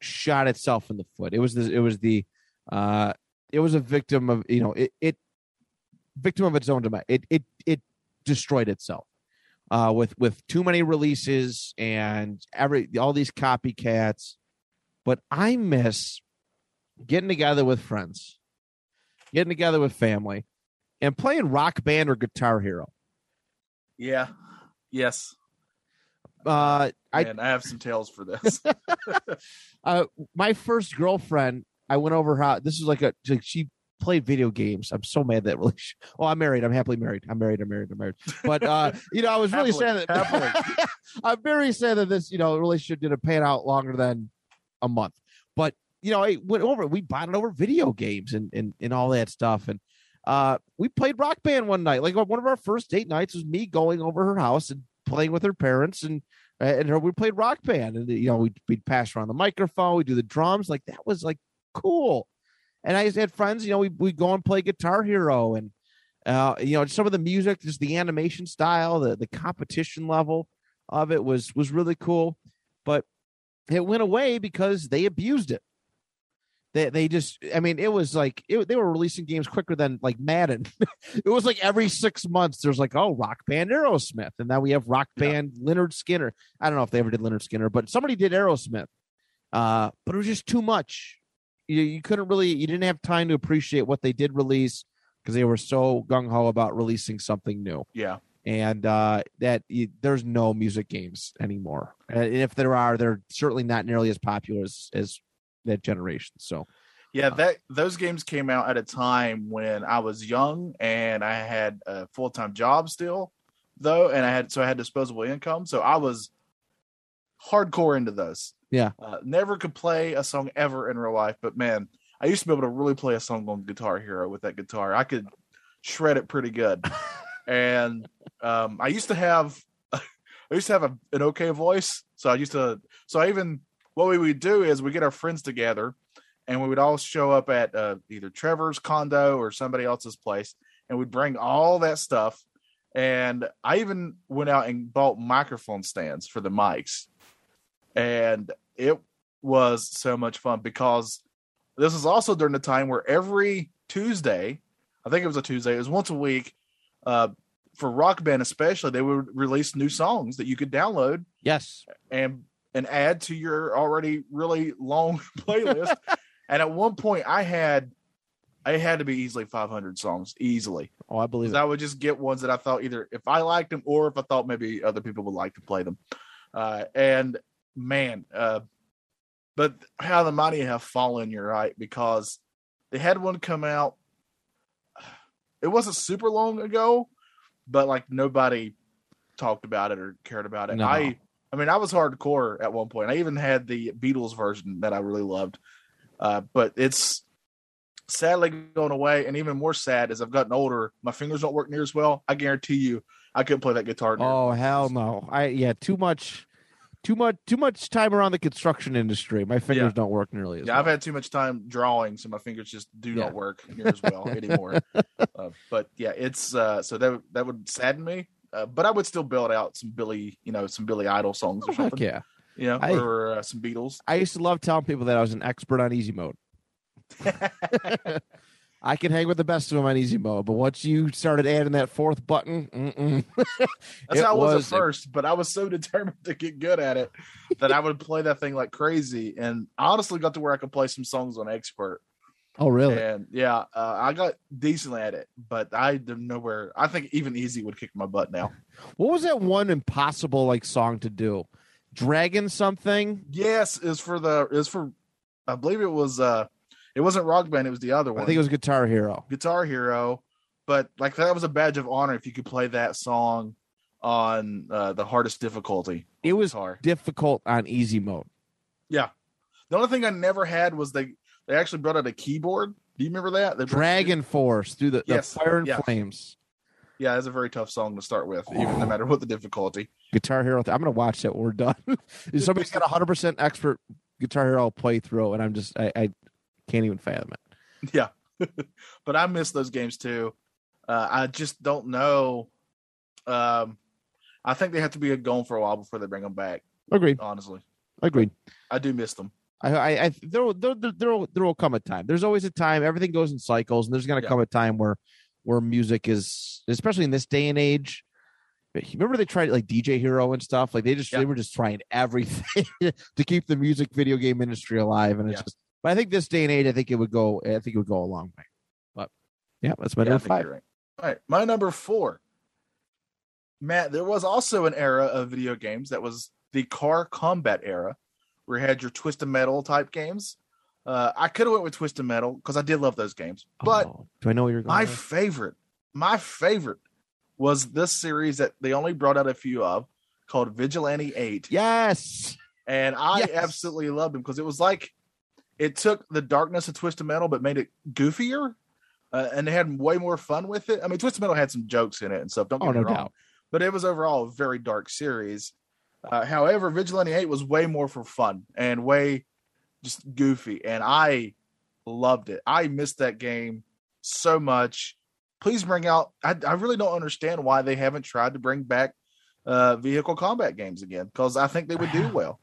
shot itself in the foot. It was the, it was the uh it was a victim of you know it it victim of its own demise. It it it destroyed itself uh, with with too many releases and every all these copycats. But I miss getting together with friends, getting together with family, and playing Rock Band or Guitar Hero. Yeah. Yes. Uh, I Man, I have some tales for this. uh, my first girlfriend, I went over her. This is like a she played video games. I'm so mad that relationship. Oh, I'm married. I'm happily married. I'm married. I'm married. I'm married. But uh, you know, I was really sad that I'm very sad that this, you know, relationship didn't pan out longer than a month. But you know, I went over. We bonded over video games and and and all that stuff. And uh, we played Rock Band one night. Like one of our first date nights was me going over her house and playing with her parents and. And her, we played rock band, and you know we'd, we'd pass around the microphone, we do the drums, like that was like cool and I had friends, you know, we we go and play Guitar Hero, and uh, you know, some of the music, just the animation style, the the competition level of it was was really cool, but it went away because they abused it. They they just, I mean, it was like it, they were releasing games quicker than like Madden. it was like every six months there's like oh Rock Band Aerosmith, and now we have Rock Band yeah. Lynyrd Skynyrd. I don't know if they ever did Lynyrd Skynyrd, but somebody did Aerosmith. Uh, but it was just too much you, you couldn't really you didn't have time to appreciate what they did release because they were so gung ho about releasing something new. Yeah. And uh, that you, there's no music games anymore. And if there are, they're certainly not nearly as popular as, as that generation. So, yeah, uh, that those games came out at a time when I was young and I had a full time job still, though, and I had so I had disposable income. So I was hardcore into those. Yeah. Uh, never could play a song ever in real life, but man, I used to be able to really play a song on Guitar Hero with that guitar. I could shred it pretty good. and um, I used to have I used to have a, an okay voice, so I used to so I even what we would do is we get our friends together and we would all show up at uh, either Trevor's condo or somebody else's place and we'd bring all that stuff and I even went out and bought microphone stands for the mics and it was so much fun because this is also during the time where every Tuesday, I think it was a Tuesday, it was once a week, uh, for Rock Band especially, they would release new songs that you could download. Yes, and and add to your already really long playlist. and at one point, I had it had to be easily 500 songs easily. Oh, I believe. I would just get ones that I thought either if I liked them or if I thought maybe other people would like to play them. Uh, and man, uh, but how the mighty have fallen, you're right, because they had one come out. It wasn't super long ago, but like nobody talked about it or cared about it. No. I, I mean, I was hardcore at one point. I even had the Beatles version that I really loved, uh, but it's sadly going away. And even more sad as I've gotten older, my fingers don't work near as well. I guarantee you, I couldn't play that guitar. Oh hell no! I yeah, too much Too much too much time around the construction industry. My fingers Yeah. don't work nearly as Yeah, well. I've had too much time drawing, so my fingers just do Yeah. not work near as well anymore. Uh, but yeah, it's uh, so that would- that would sadden me. Uh, but I would still build out some Billy, you know, some Billy Idol songs Oh, or something. yeah. I- or uh, some Beatles. I used to love telling people that I was an expert on easy mode. I can hang with the best of them on easy mode, but once you started adding that fourth button, mm-mm. That's how I was, was at first, but I was so determined to get good at it that I would play that thing like crazy. And I honestly got to where I could play some songs on expert. oh really? And yeah, uh, I got decently at it, but I didn't know where. I think even easy would kick my butt now. What was that one impossible like song to do? Dragon something? Yes, is for the is for. I believe it was. uh It wasn't Rock Band. It was the other one. I think it was Guitar Hero. Guitar Hero. But like that was a badge of honor if you could play that song on uh, the hardest difficulty. It was guitar. difficult on easy mode. Yeah. The only thing I never had was they they actually brought out a keyboard. Do you remember that? They brought- Dragon Force through the, Yes, the fire and yeah. flames. Yeah, it's a very tough song to start with, even no matter what the difficulty. Guitar Hero. I'm gonna watch that when we're done. Somebody's got a hundred percent expert Guitar Hero playthrough, and I'm just I, I can't even fathom it. Yeah. but I miss those games too. Uh, I just don't know. Um, I think they have to be gone for a while before they bring them back. Agreed. Honestly, Agreed. I do miss them. I, I, I there, will- there, there, there will come a time. There's always a time. Everything goes in cycles, and there's going to Yeah. come a time where, where music is, especially in this day and age. Remember they tried like DJ Hero and stuff. Like they just Yeah. they were just trying everything to keep the music video game industry alive, and it's Yeah. just. But I think this day and age, I think it would go. I think it would go a long way. But yeah, that's my Yeah, number five. right. All right, my number four. Matt, there was also an era of video games that was the car combat era, where you had your twisted metal type games. Uh, I could have went with twisted metal because I did love those games, but Oh, do I know where you're going? my with? favorite, my favorite, was this series that they only brought out a few of, called Vigilante Eight, yes. and I Yes. absolutely loved them because it was like it took the darkness of Twisted Metal but made it goofier, uh, and they had way more fun with it. I mean, Twisted Metal had some jokes in it and stuff. Don't get Oh, me no wrong, doubt. but it was overall a very dark series. Uh, however, Vigilante 8 was way more for fun and way just goofy, and I loved it. I missed that game so much. Please bring out. I, I really don't understand why they haven't tried to bring back uh, vehicle combat games again because I think they would do well.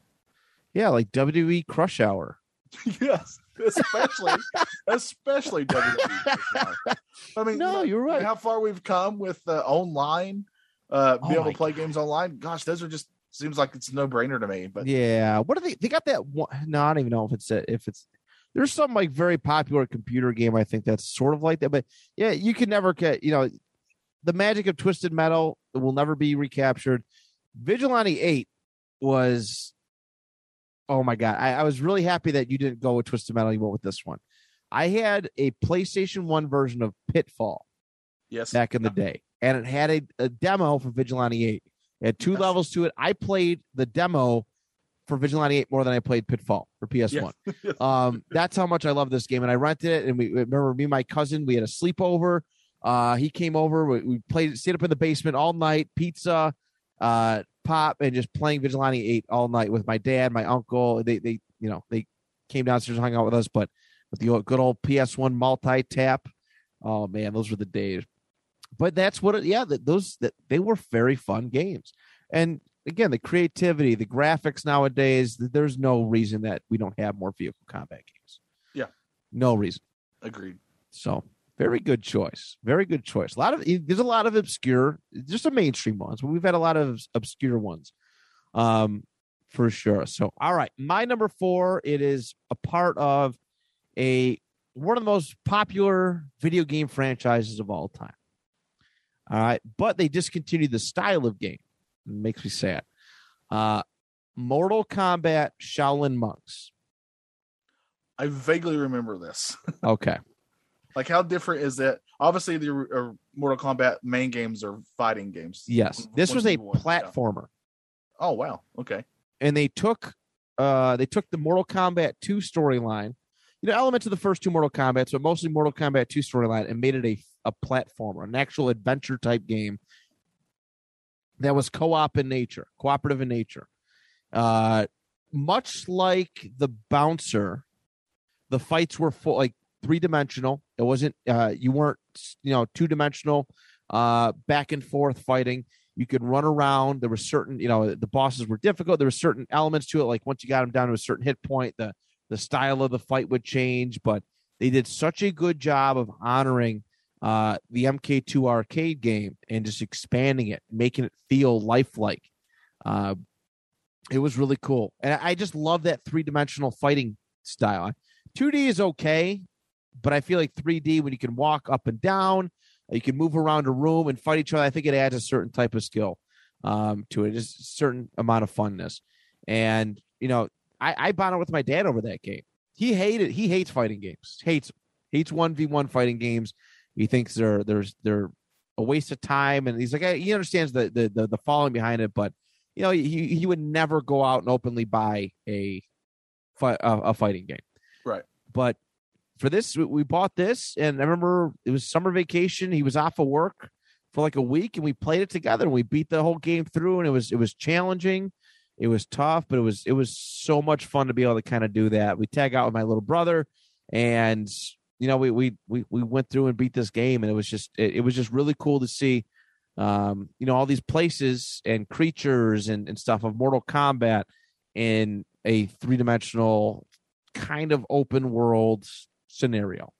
Yeah, like WWE Crush Hour. yes, especially especially WWE. I mean, No, you're right. How far we've come with uh, online, uh, Oh be able to play games online. Gosh, those are just seems like it's no brainer to me. But yeah, what are they? They got that one. No, I don't even know if it's a, if it's. There's some like very popular computer game I think that's sort of like that, but yeah, you can never get you know, the magic of Twisted Metal will never be recaptured. Vigilante Eight was, oh my god, I, I was really happy that you didn't go with Twisted Metal. You went with this one. I had a PlayStation One version of Pitfall yes, back in the day, and it had a, a demo for Vigilante 8. It had two Yes. levels to it. I played the demo for Vigilante 8 more than I played Pitfall for PS1. Um, that's how much I love this game. And I rented it, and we remember me and my cousin, we had a sleepover. Uh, he came over, we, we played, stayed up in the basement all night, pizza, uh, pop, and just playing Vigilante 8 all night with my dad, my uncle. They, they, you know, they came downstairs and hung out with us, but with the old, good old PS1 multi tap. Oh man, those were the days. But that's what it, yeah, that those that they were very fun games. And again, the creativity, the graphics nowadays, there's no reason that we don't have more vehicle combat games. Yeah. No reason. agreed. So very good choice. Very good choice. A lot of there's a lot of obscure, just the mainstream ones, but we've had a lot of obscure ones. Um, for sure. So all right. My number four, it is a part of a one of the most popular video game franchises of all time. All right, but they discontinued the style of game. It makes me sad. Uh Mortal Kombat Shaolin Monks. I vaguely remember this. Okay. Like, how different is that? Obviously, the uh, Mortal Kombat main games are fighting games. Yes. This was a two, one, yeah. platformer. Oh wow. Okay. and they took uh they took the Mortal Kombat 2 storyline, you know, elements of the first two Mortal Kombat's, but mostly Mortal Kombat 2 storyline, and made it a a platformer, an actual adventure type game that was co-op in nature, cooperative in nature. Uh, much like the bouncer, the fights were full like three dimensional. It wasn't uh, you weren't you know two dimensional uh, back and forth fighting. You could run around. There were certain you know the bosses were difficult. There were certain elements to it. Like once you got them down to a certain hit point, the the style of the fight would change. But they did such a good job of honoring uh, the MK2 arcade game and just expanding it, making it feel lifelike. Uh, it was really cool, and I just love that three dimensional fighting style. 2D is okay, but I feel like 3D when you can walk up and down, you can move around a room and fight each other. I think it adds a certain type of skill um, to it, just a certain amount of funness. And you know, I, I bonded with my dad over that game. He hated, he hates fighting games, hates hates one v one fighting games. He thinks they're there's they're a waste of time, and he's like he understands the the the, the following behind it, but you know he he would never go out and openly buy a a, a fighting game. Right. But for this, we bought this, and I remember it was summer vacation. He was off of work for like a week, and we played it together. And we beat the whole game through, and it was it was challenging, it was tough, but it was it was so much fun to be able to kind of do that. We tag out with my little brother, and you know we we we we went through and beat this game, and it was just it, it was just really cool to see. Um, you know all these places and creatures and, and stuff of Mortal Kombat in a three dimensional kind of open world scenario.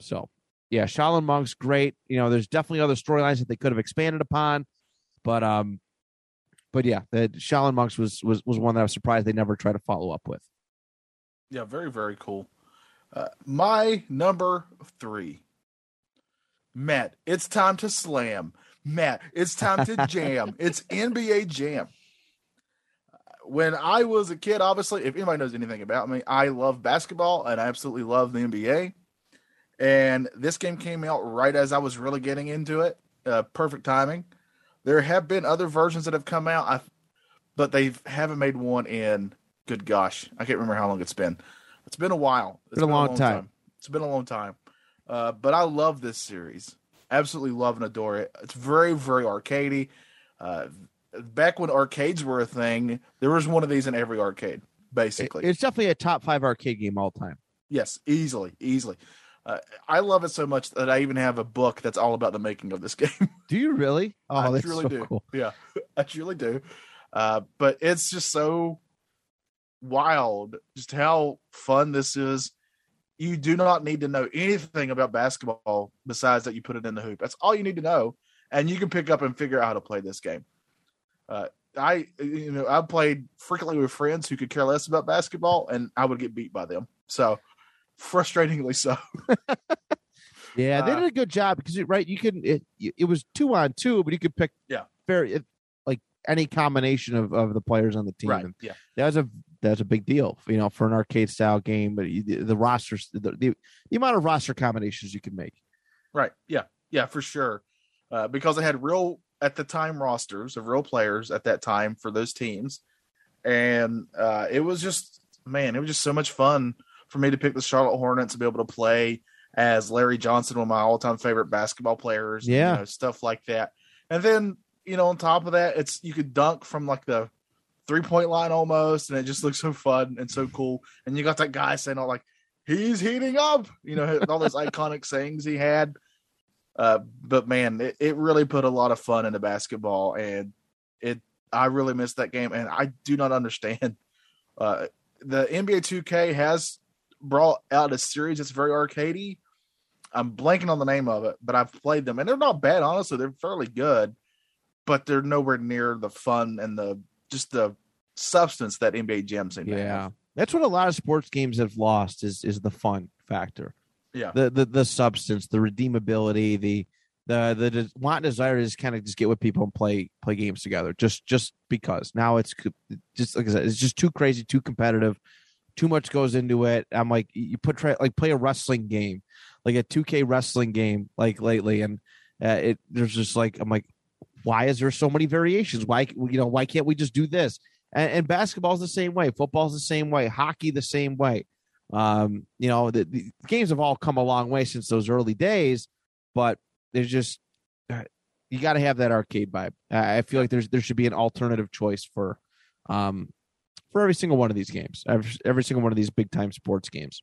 So, yeah, Shaolin Monk's great. You know, there's definitely other storylines that they could have expanded upon, but um, but yeah, the Shaolin Monks was was was one that I was surprised they never tried to follow up with. Yeah, very very cool. Uh, my number three, Matt. It's time to slam, Matt. It's time to jam. It's NBA Jam when I was a kid, obviously, if anybody knows anything about me, I love basketball and I absolutely love the NBA. And this game came out right as I was really getting into it. Uh, perfect timing. There have been other versions that have come out, I, but they haven't made one in. Good gosh, I can't remember how long it's been. It's been a while. It's been, been a, long a long, time. time. It's been a long time. Uh, but I love this series. Absolutely love and adore it. It's very, very arcadey. Uh, back when arcades were a thing, there was one of these in every arcade, basically. It's definitely a top five arcade game all time. Yes, easily, easily. Uh, I love it so much that I even have a book that's all about the making of this game. Do you really? Oh, I that's truly so do. Cool. Yeah, I truly do. Uh, but it's just so wild, just how fun this is. You do not need to know anything about basketball besides that you put it in the hoop. That's all you need to know, and you can pick up and figure out how to play this game. Uh, I you know I played frequently with friends who could care less about basketball, and I would get beat by them. So frustratingly so. yeah, they uh, did a good job because right, you can it, it was two on two, but you could pick yeah very it, like any combination of, of the players on the team. Right. yeah, that was a that's a big deal, you know, for an arcade style game. But the, the rosters, the, the, the amount of roster combinations you can make. Right. Yeah. Yeah, for sure. Uh, because I had real at the time rosters of real players at that time for those teams, and uh, it was just man, it was just so much fun for me to pick the Charlotte Hornets and be able to play as Larry Johnson, one of my all-time favorite basketball players. Yeah, you know, stuff like that. And then you know, on top of that, it's you could dunk from like the three-point line almost, and it just looks so fun and so cool. And you got that guy saying all like, "He's heating up," you know, all those iconic sayings he had. Uh, but man, it, it really put a lot of fun into basketball, and it I really missed that game, and I do not understand. Uh, the NBA 2K has brought out a series that's very arcadey. I'm blanking on the name of it, but I've played them, and they're not bad. Honestly, they're fairly good, but they're nowhere near the fun and the just the substance that NBA Jam seem yeah. That's what a lot of sports games have lost is is the fun factor yeah. the the, the substance the redeemability the the the want desire just kind of just get with people and play play games together just just because. Now it's just like i said it's just too crazy too competitive too much goes into it. I'm like you put try like play a wrestling game like a 2k wrestling game like lately and uh, it there's just like i'm like why is there so many variations? Why you know why can't we just do this? And, and basketball's the same way football's the same way hockey the same way um, you know, the, the, games have all come a long way since those early days, but there's just uh, you got to have that arcade vibe. I feel like there's there should be an alternative choice for um for every single one of these games, every, every single one of these big time sports games.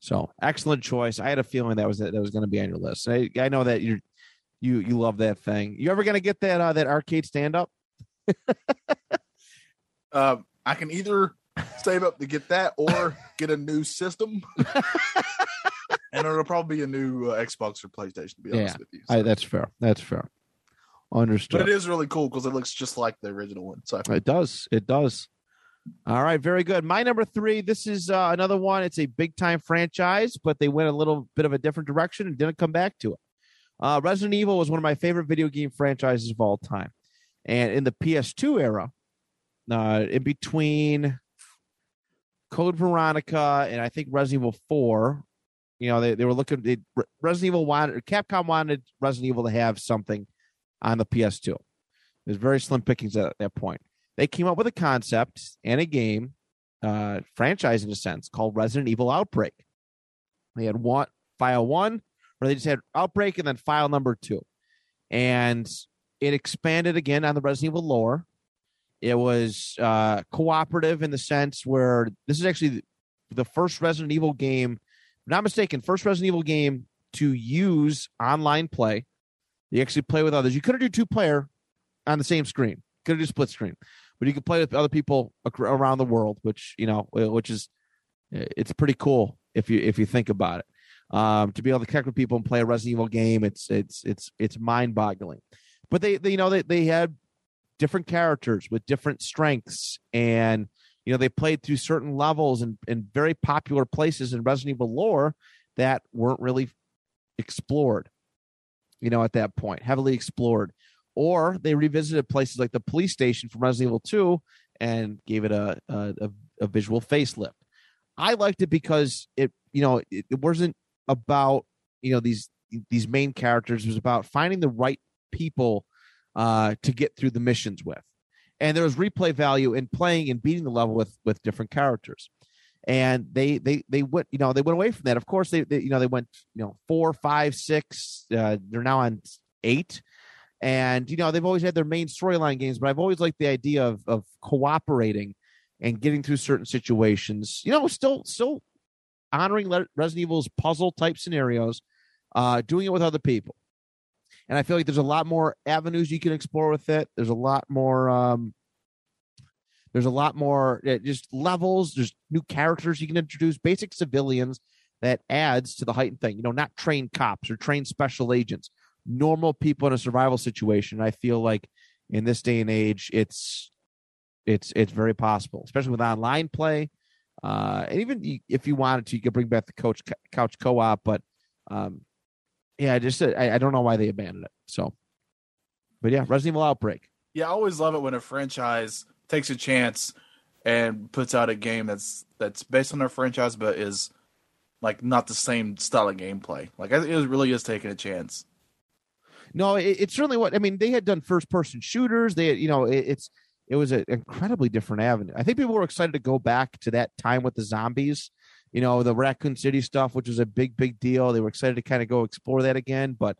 So excellent choice. I had a feeling that was that was going to be on your list. I, I know that you you you love that thing. You ever going to get that uh, that arcade stand up? Um, I can either save up to get that or get a new system. and it'll probably be a new uh, Xbox or PlayStation, to be honest Yeah, with you. I, that's fair. That's fair. Understood. but it is really cool because it looks just like the original one. So It does. It does. All right, very good. My number three. This is uh, another one. It's a big time franchise, but they went a little bit of a different direction and didn't come back to it. Uh, Resident Evil was one of my favorite video game franchises of all time, and in the PS2 era, uh, in between Code Veronica and I think Resident Evil Four, you know, they, they were looking. They, Resident Evil wanted Capcom wanted Resident Evil to have something on the PS2. There's very slim pickings at that point they came up with a concept and a game uh, franchise in a sense called Resident Evil Outbreak. They had one file one, or they just had Outbreak and then file number two, and it expanded again on the Resident Evil lore. It was uh, cooperative in the sense where this is actually the, first Resident Evil game, not mistaken, first Resident Evil game to use online play. You actually play with others. You couldn't do two player on the same screen. Couldn't do split screen but you could play with other people around the world, which you know, which is it's pretty cool if you if you think about it. Um, to be able to connect with people and play a Resident Evil game, it's it's it's it's mind boggling. But they, they you know they they had different characters with different strengths, and you know they played through certain levels and in very popular places in Resident Evil lore that weren't really explored. You know, at that point, heavily explored or they revisited places like the police station from Resident Evil 2 and gave it a a, a, a visual facelift. I liked it because it you know it, it wasn't about you know these these main characters. It was about finding the right people uh, to get through the missions with, and there was replay value in playing and beating the level with with different characters. And they they they went you know they went away from that. Of course they, they you know they went you know four five six. Uh, they're now on eight and you know they've always had their main storyline games but i've always liked the idea of of cooperating and getting through certain situations you know still still honoring resident evil's puzzle type scenarios uh doing it with other people and i feel like there's a lot more avenues you can explore with it there's a lot more um there's a lot more uh, just levels there's new characters you can introduce basic civilians that adds to the heightened thing you know not trained cops or trained special agents normal people in a survival situation. I feel like in this day and age, it's it's it's very possible, especially with online play. Uh, and even if you wanted to, you could bring back the coach couch co-op. But um, yeah, I just I, I don't know why they abandoned it. So, but yeah, Resident Evil Outbreak. yeah, I always love it when a franchise takes a chance and puts out a game that's that's based on their franchise but is like not the same style of gameplay. Like it really is taking a chance. No, it, it's certainly what I mean. They had done first person shooters. They, had, you know, it, it's it was an incredibly different avenue. I think people were excited to go back to that time with the zombies. You know, the Raccoon City stuff, which was a big, big deal. They were excited to kind of go explore that again. But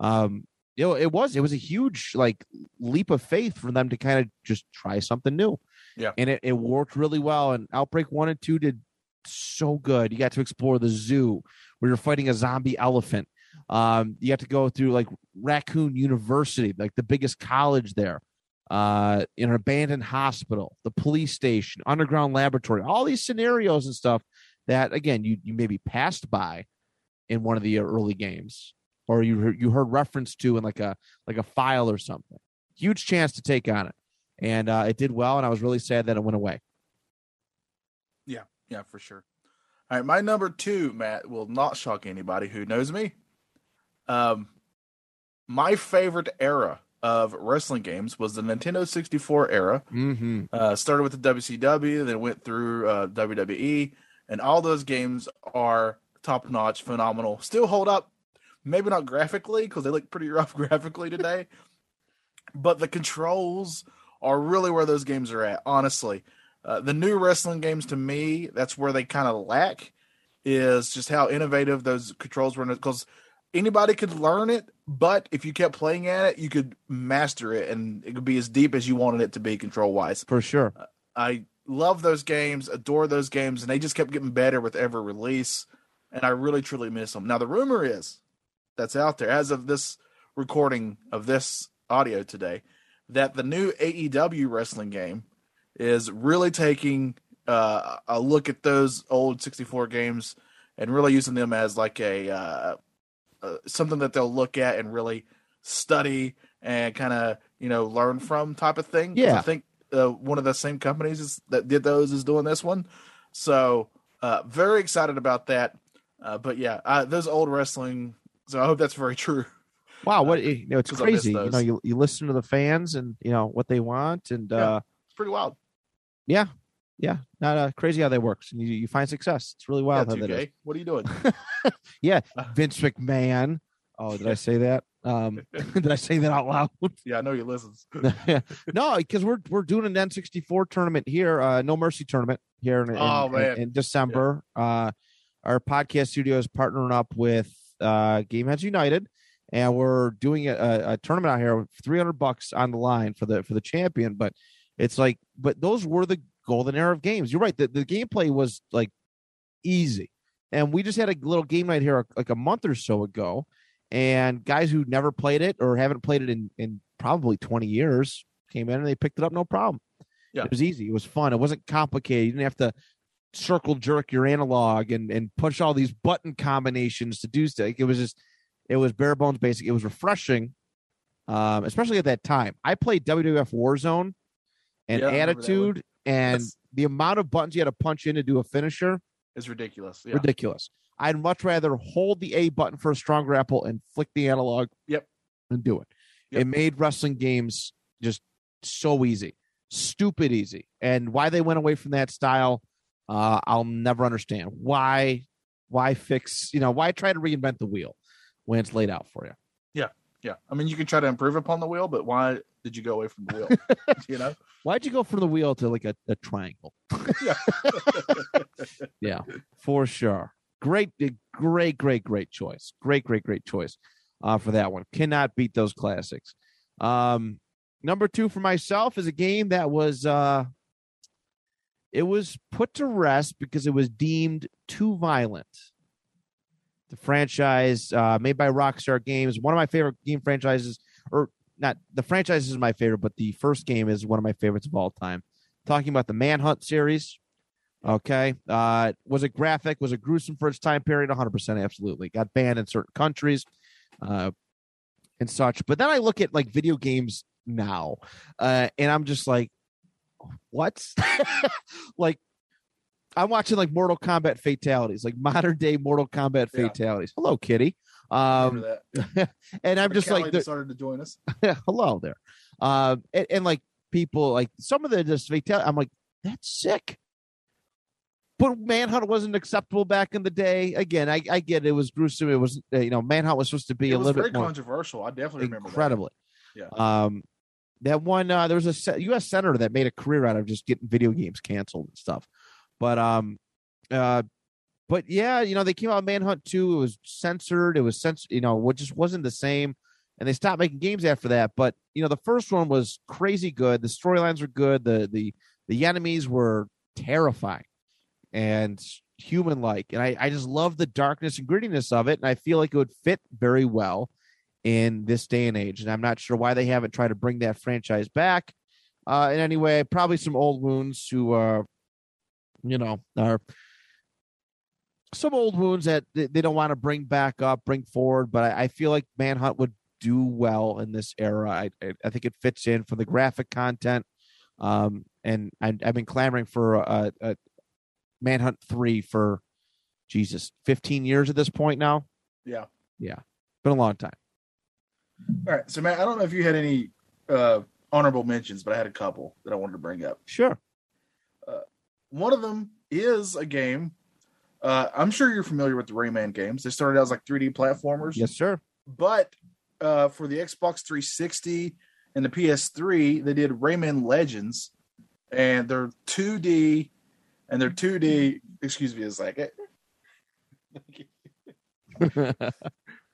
um, you know, it was it was a huge like leap of faith for them to kind of just try something new. Yeah. and it, it worked really well. And Outbreak One and Two did so good. You got to explore the zoo where you're fighting a zombie elephant. Um, you have to go through like Raccoon University, like the biggest college there, uh, in an abandoned hospital, the police station, underground laboratory, all these scenarios and stuff that again you you maybe passed by in one of the early games, or you heard, you heard reference to in like a like a file or something. Huge chance to take on it, and uh, it did well, and I was really sad that it went away. Yeah, yeah, for sure. All right, my number two, Matt, will not shock anybody who knows me. Um, my favorite era of wrestling games was the Nintendo 64 era. Mm-hmm. Uh, started with the WCW, then went through uh, WWE, and all those games are top notch, phenomenal. Still hold up, maybe not graphically because they look pretty rough graphically today, but the controls are really where those games are at. Honestly, uh, the new wrestling games to me, that's where they kind of lack, is just how innovative those controls were. Because anybody could learn it, but if you kept playing at it, you could master it, and it could be as deep as you wanted it to be control wise. For sure. I love those games, adore those games, and they just kept getting better with every release. And I really truly miss them. Now the rumor is that's out there as of this recording of this audio today that the new AEW wrestling game is really taking uh, a look at those old 64 games and really using them as like a uh, uh, something that they'll look at and really study and kind of you know learn from type of thing. Yeah. I think uh, one of the same companies is, that did those is doing this one. So uh, very excited about that. Uh, but yeah, uh, those old wrestling. So I hope that's very true. Wow, what you know, it's crazy. You know, you, you listen to the fans and you know what they want, and Yeah. uh, It's pretty wild. yeah, yeah, not uh, crazy how that works, and you, you find success. It's really wild yeah, how that is. 2K. What are you doing? Yeah, Vince McMahon. Oh, did I say that? Um, did I say that out loud? yeah, I know you listens. no, because we're we're doing an N64 tournament here, uh, No Mercy tournament here in, in- Oh, in- in December. Uh, our podcast studio is partnering up with uh, Gameheads United, and we're doing a, a, a tournament out here with 300 bucks on the line for the for the champion. But it's like, but those were the golden era of games. You're right. The, the gameplay was like easy, and we just had a little game night here like a month or so ago, and guys who never played it or haven't played it in in probably 20 years came in and they picked it up no problem. Yeah. It was easy. It was fun. It wasn't complicated. You didn't have to circle jerk your analog and and push all these button combinations to do stuff. It was just it was bare bones basic. It was refreshing. Um, especially at that time. I played WWF Warzone and Yeah, I remember that one. Attitude and Yes. the amount of buttons you had to punch in to do a finisher is ridiculous. Yeah. ridiculous. I'd much rather hold the A button for a strong grapple and flick the analog. Yep. And do it. Yep. It made wrestling games just so easy, stupid easy. And why they went away from that style, uh, I'll never understand. Why? Why fix? You know, why try to reinvent the wheel when it's laid out for you? Yeah. Yeah. I mean, you can try to improve upon the wheel, but why did you go away from the wheel? you know? Why'd you go from the wheel to like a, a triangle? Yeah. yeah, for sure. Great, great, great, great choice. Great, great, great choice uh, for that one. Cannot beat those classics. Um, number two for myself is a game that was uh, it was put to rest because it was deemed too violent. The franchise uh, made by Rockstar Games, one of my favorite game franchises, or not the franchise is my favorite, but the first game is one of my favorites of all time. Talking about the Manhunt series. Okay. Uh, was it graphic? Was it gruesome for its time period? 100% absolutely. Got banned in certain countries uh, and such. But then I look at like video games now uh, and I'm just like, what? like, I'm watching like Mortal Kombat fatalities, like modern day Mortal Kombat Yeah. fatalities. Hello, Kitty. Um, and I'm just Callie like, started to join us. hello there. Um, and, and like people, like some of the just fatality, I'm like, that's sick. But Manhunt wasn't acceptable back in the day. Again, I, I get it, it was gruesome. It was, you know, Manhunt was supposed to be It a little very bit more controversial. I definitely remember that. incredibly. Yeah. Um, that one, uh, there was a U.S. senator that made a career out of just getting video games canceled and stuff. But um, uh, but yeah, you know, they came out with Manhunt 2. It was censored. It was censored. You know, what just wasn't the same. And they stopped making games after that. But you know, the first one was crazy good. The storylines were good. The the the enemies were terrifying and human like. And I, I just love the darkness and grittiness of it. And I feel like it would fit very well in this day and age. And I'm not sure why they haven't tried to bring that franchise back. Uh, in any way, probably some old wounds who, are, you know, are some old wounds that they don't want to bring back up, bring forward. But I, I feel like Manhunt would do well in this era. I, I, think it fits in for the graphic content. Um, and I, I've been clamoring for a, a Manhunt 3 for Jesus, 15 years at this point now. Yeah. Yeah. Been a long time. All right. So, man, I don't know if you had any uh, honorable mentions, but I had a couple that I wanted to bring up. Sure. One of them is a game. Uh, I'm sure you're familiar with the Rayman games. They started out as like 3D platformers. Yes, sir. But uh, for the Xbox 360 and the PS3, they did Rayman Legends, and they're 2D, and they're 2D. Excuse me a second.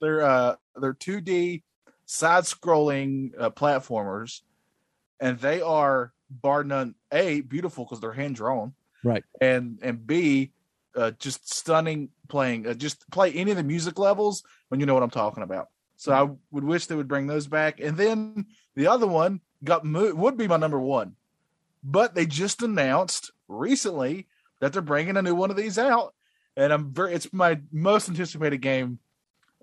they're uh, they're 2D side-scrolling uh, platformers, and they are bar none. A beautiful because they're hand drawn, Right. And and B, uh, just stunning playing. Uh, just play any of the music levels when you know what I'm talking about. So I would wish they would bring those back. And then the other one got moved, would be my number one, but they just announced recently that they're bringing a new one of these out, and I'm very. It's my most anticipated game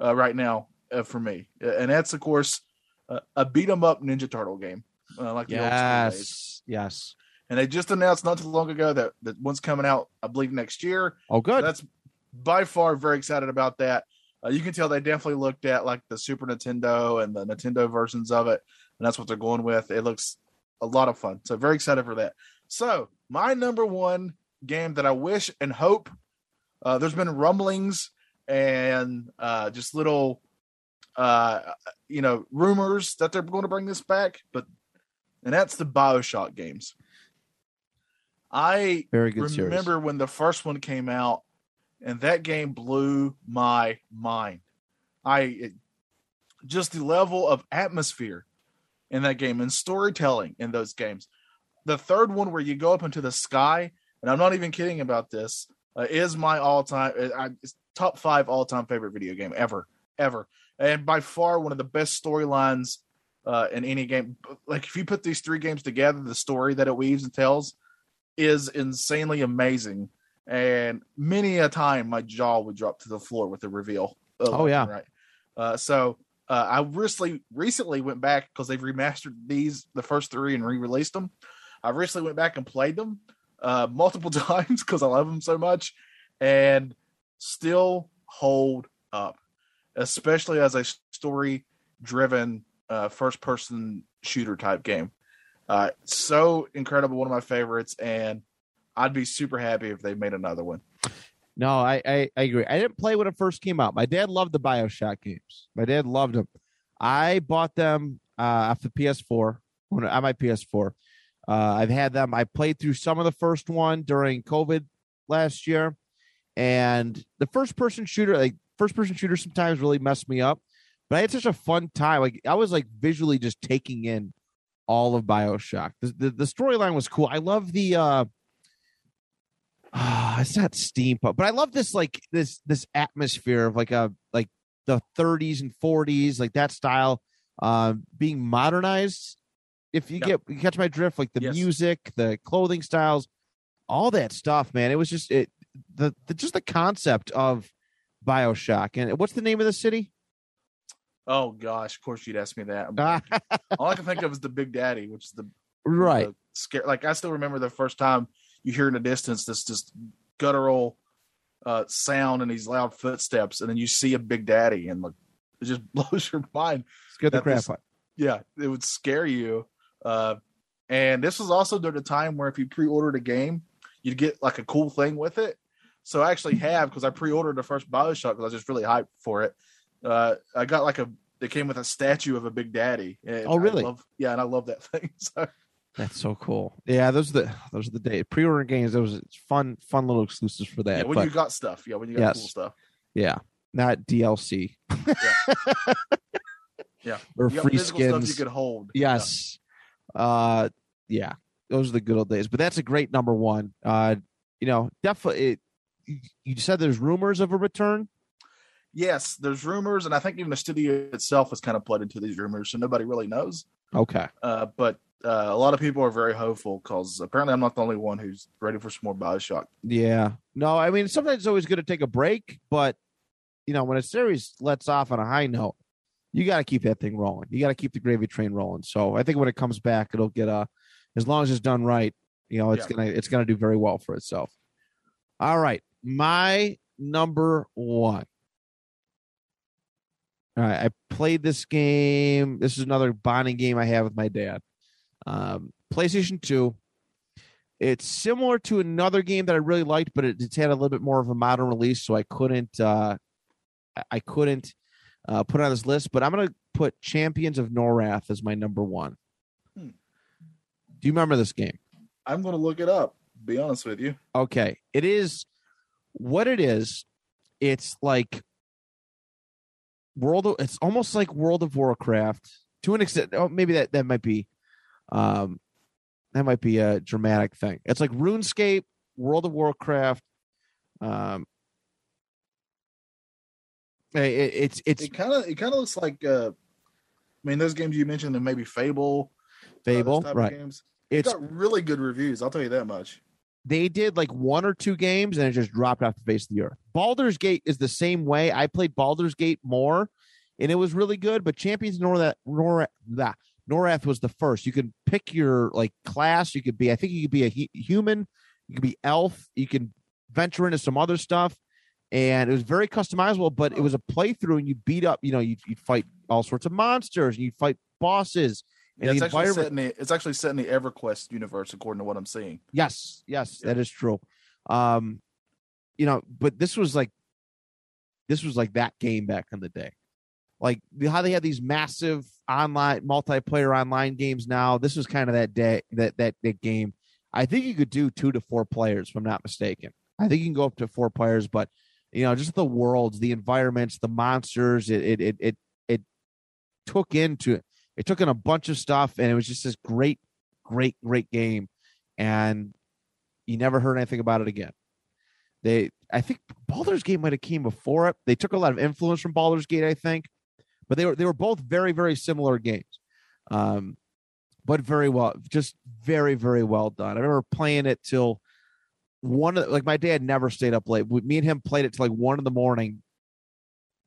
uh, right now uh, for me, and that's of course uh, a beat 'em up Ninja Turtle game, uh, like the old school days. Yes. Yes. And they just announced not too long ago that that one's coming out, I believe, next year. Oh, good. That's by far very excited about that. Uh, you can tell they definitely looked at like the Super Nintendo and the Nintendo versions of it, and that's what they're going with. It looks a lot of fun. So very excited for that. So my number one game that I wish and hope. Uh, there's been rumblings and uh, just little, uh, you know, rumors that they're going to bring this back, but and that's the Bioshock games. I Very good series. remember when the first one came out, and that game blew my mind. I it, just the level of atmosphere in that game and storytelling in those games. The third one, where you go up into the sky, and I'm not even kidding about this, uh, is my all-time uh, top five all-time favorite video game ever, ever, and by far one of the best storylines uh, in any game. Like if you put these three games together, the story that it weaves and tells is insanely amazing. And many a time, my jaw would drop to the floor with the reveal. Oh, yeah. right. Uh, so uh, I recently recently went back because they've remastered these the first three and re-released them. I recently went back and played them uh, multiple times because I love them so much, and still hold up, especially as a story-driven uh, first-person shooter type game. Uh, so incredible, one of my favorites, and I'd be super happy if they made another one. No, I, I I agree. I didn't play when it first came out. My dad loved the Bioshock games. My dad loved them. I bought them uh, off the PS4 when on my PS4. Uh, I've had them. I played through some of the first one during COVID last year, and the first person shooter, like first person shooter, sometimes really messed me up. But I had such a fun time. Like I was like visually just taking in all of Bioshock. The the, the storyline was cool. I love the. uh it's not steampunk, but I love this like this this atmosphere of like a like the 30s and 40s, like that style, uh, being modernized. If you get you catch my drift, like the Yes. music, the clothing styles, all that stuff, man. It was just it the, the just the concept of Bioshock. And what's the name of the city? Oh gosh, of course you'd ask me that. All I can think of is the Big Daddy, which is the right. the scare. Like I still remember the first time you hear in the distance this just guttural uh, sound and these loud footsteps, and then you see a Big Daddy, and like it just blows your mind. Scared the crap out. Yeah, it would scare you. Uh, and this was also during the time where if you pre-ordered a game, you'd get like a cool thing with it. So I actually have because I pre-ordered the first Bioshock because I was just really hyped for it. Uh, I got like a. It came with a statue of a Big Daddy. and Oh, really? I love, yeah, and I love that thing. So That's so cool. Yeah, those are the those are the days. Pre-order games. Those it's fun, fun little exclusives for that. yeah, when but- you got stuff, yeah, when you got Yes. cool stuff. Yeah, not DLC. Yeah. or You free physical stuff skins. you could hold. yes. Uh, yeah, those are the good old days. But that's a great number one. Uh, you know, definitely. It, you- said there's rumors of a return. Yes, there's rumors, and I think even the studio itself has kind of played into these rumors, so nobody really knows. Okay. Uh, but uh, a lot of people are very hopeful because apparently I'm not the only one who's ready for some more Bioshock. Yeah. No, I mean sometimes it's always good to take a break, but you know when a series lets off on a high note, you got to keep that thing rolling. You got to keep the gravy train rolling. So I think when it comes back, it'll get a as long as it's done right. You know, it's Yeah. gonna it's gonna do very well for itself. All right, my number one. All right, I played this game. This is another bonding game I have with my dad. Um, PlayStation Two. It's similar to another game that I really liked, but it, it's had a little bit more of a modern release, so I couldn't uh, I- I couldn't uh, put on this list. But I'm gonna put Champions of Norrath as my number one. Hmm. Do you remember this game? I'm going to look it up. Be honest with you. Okay, it is what it is. It's like World. Of, it's almost like World of Warcraft to an extent. Oh, maybe that that might be um, that might be a dramatic thing. It's like RuneScape, World of Warcraft. Um, it, it's it's It kind of it kind of looks like. uh I mean, those games you mentioned, and maybe Fable, uh, Fable, of right? Games. It's got really good reviews. I'll tell you that much. they did like one or two games and it just dropped off the face of the earth. Baldur's Gate is the same way. I played Baldur's Gate more and it was really good, but Champions of Norrath, Norrath, nah, Norrath was the first. You could pick your like class. You could be, I think you could be a hu- human, you could be elf, you can venture into some other stuff. And it was very customizable, but it was a playthrough and you beat up, you know, you'd, you'd fight all sorts of monsters and you'd fight bosses. And Yeah, it's actually set in the it's actually set in the EverQuest universe, according to what I'm seeing. Yes, yes, Yeah. that is true. Um, you know, but this was like this was like that game back in the day. Like how they had these massive online multiplayer online games now. This was kind of that day that that that game. I think you could do two to four players, if I'm not mistaken. I think you can go up to four players, but you know, just the worlds, the environments, the monsters, it it it it, it took into it took in a bunch of stuff and it was just this great, great, great game. And you never heard anything about it again. They, I think Baldur's Gate might have came before it. They took a lot of influence from Baldur's Gate, I think, but they were they were both very very similar games, um, but very well, just very very well done. I remember playing it till one of like my dad never stayed up late. We- Me and him played it till like one in the morning,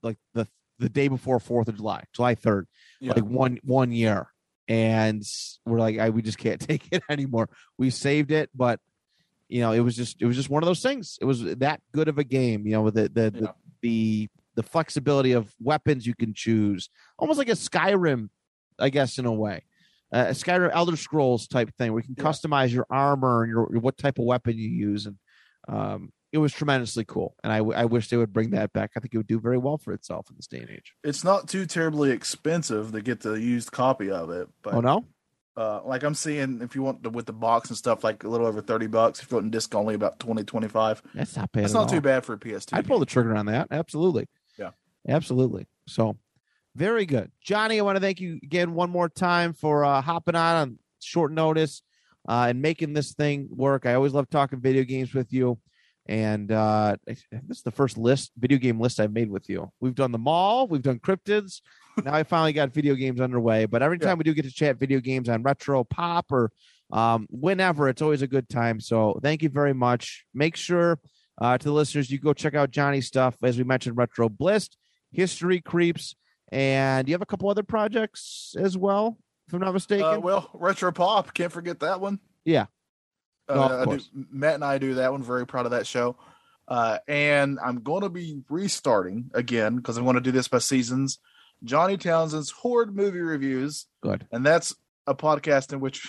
like the the day before Fourth of July, July third Yeah. like one one year and we're like I, we just can't take it anymore we saved it but you know it was just it was just one of those things it was that good of a game you know with the the Yeah. the, the the flexibility of weapons you can choose almost like a skyrim i guess in a way uh, a skyrim elder scrolls type thing where you can Yeah. customize your armor and your what type of weapon you use and um it was tremendously cool and I, I wish they would bring that back i think it would do very well for itself in this day and age it's not too terribly expensive to get the used copy of it. But oh no uh, like I'm seeing, if you want the with the box and stuff, like a little over thirty bucks. If you want disc only, about 20, 25. that's not bad That's at not too bad for a PS2. I'd pull the trigger on that. Absolutely. Yeah. Absolutely. So very good. Johnny, I want to thank you again one more time for uh, hopping on on short notice uh, and making this thing work. I always love talking video games with you. And uh, this is the first list, video game list I've made with you. We've done the mall, we've done cryptids. now I finally got video games underway. But every Yeah. time we do get to chat video games on retro pop or um, whenever, it's always a good time. So thank you very much. Make sure uh, to the listeners, you go check out Johnny's stuff. As we mentioned, Retro Bliss, History Creeps, and you have a couple other projects as well, if I'm not mistaken. Uh, well, retro pop, can't forget that one. Yeah. Uh, No, do. Matt and I do that one. Very proud of that show. Uh, and I'm going to be restarting again because I want to do this by seasons. Johnny Townsend's Horror movie reviews, Good. and that's a podcast in which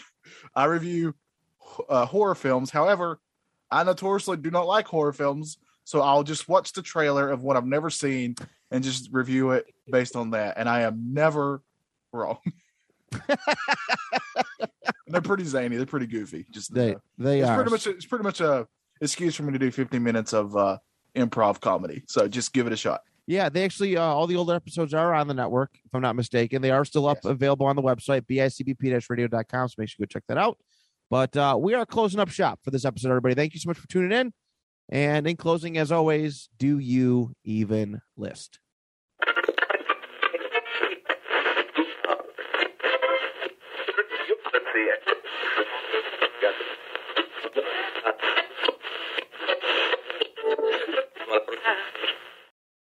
I review uh, horror films. However, I notoriously do not like horror films, so I'll just watch the trailer of what I've never seen and just review it based on that. And I am never wrong. They're pretty zany. They're pretty goofy. Just They uh, they it's are. pretty much it's pretty much a excuse for me to do 15 minutes of uh, improv comedy. So just give it a shot. Yeah, they actually uh, all the older episodes are on the network, if I'm not mistaken. They are still up Yes. available on the website, bicbp-radio.com. So make sure you go check that out. But uh, we are closing up shop for this episode, everybody. Thank you so much for tuning in. And in closing, as always, do you even list?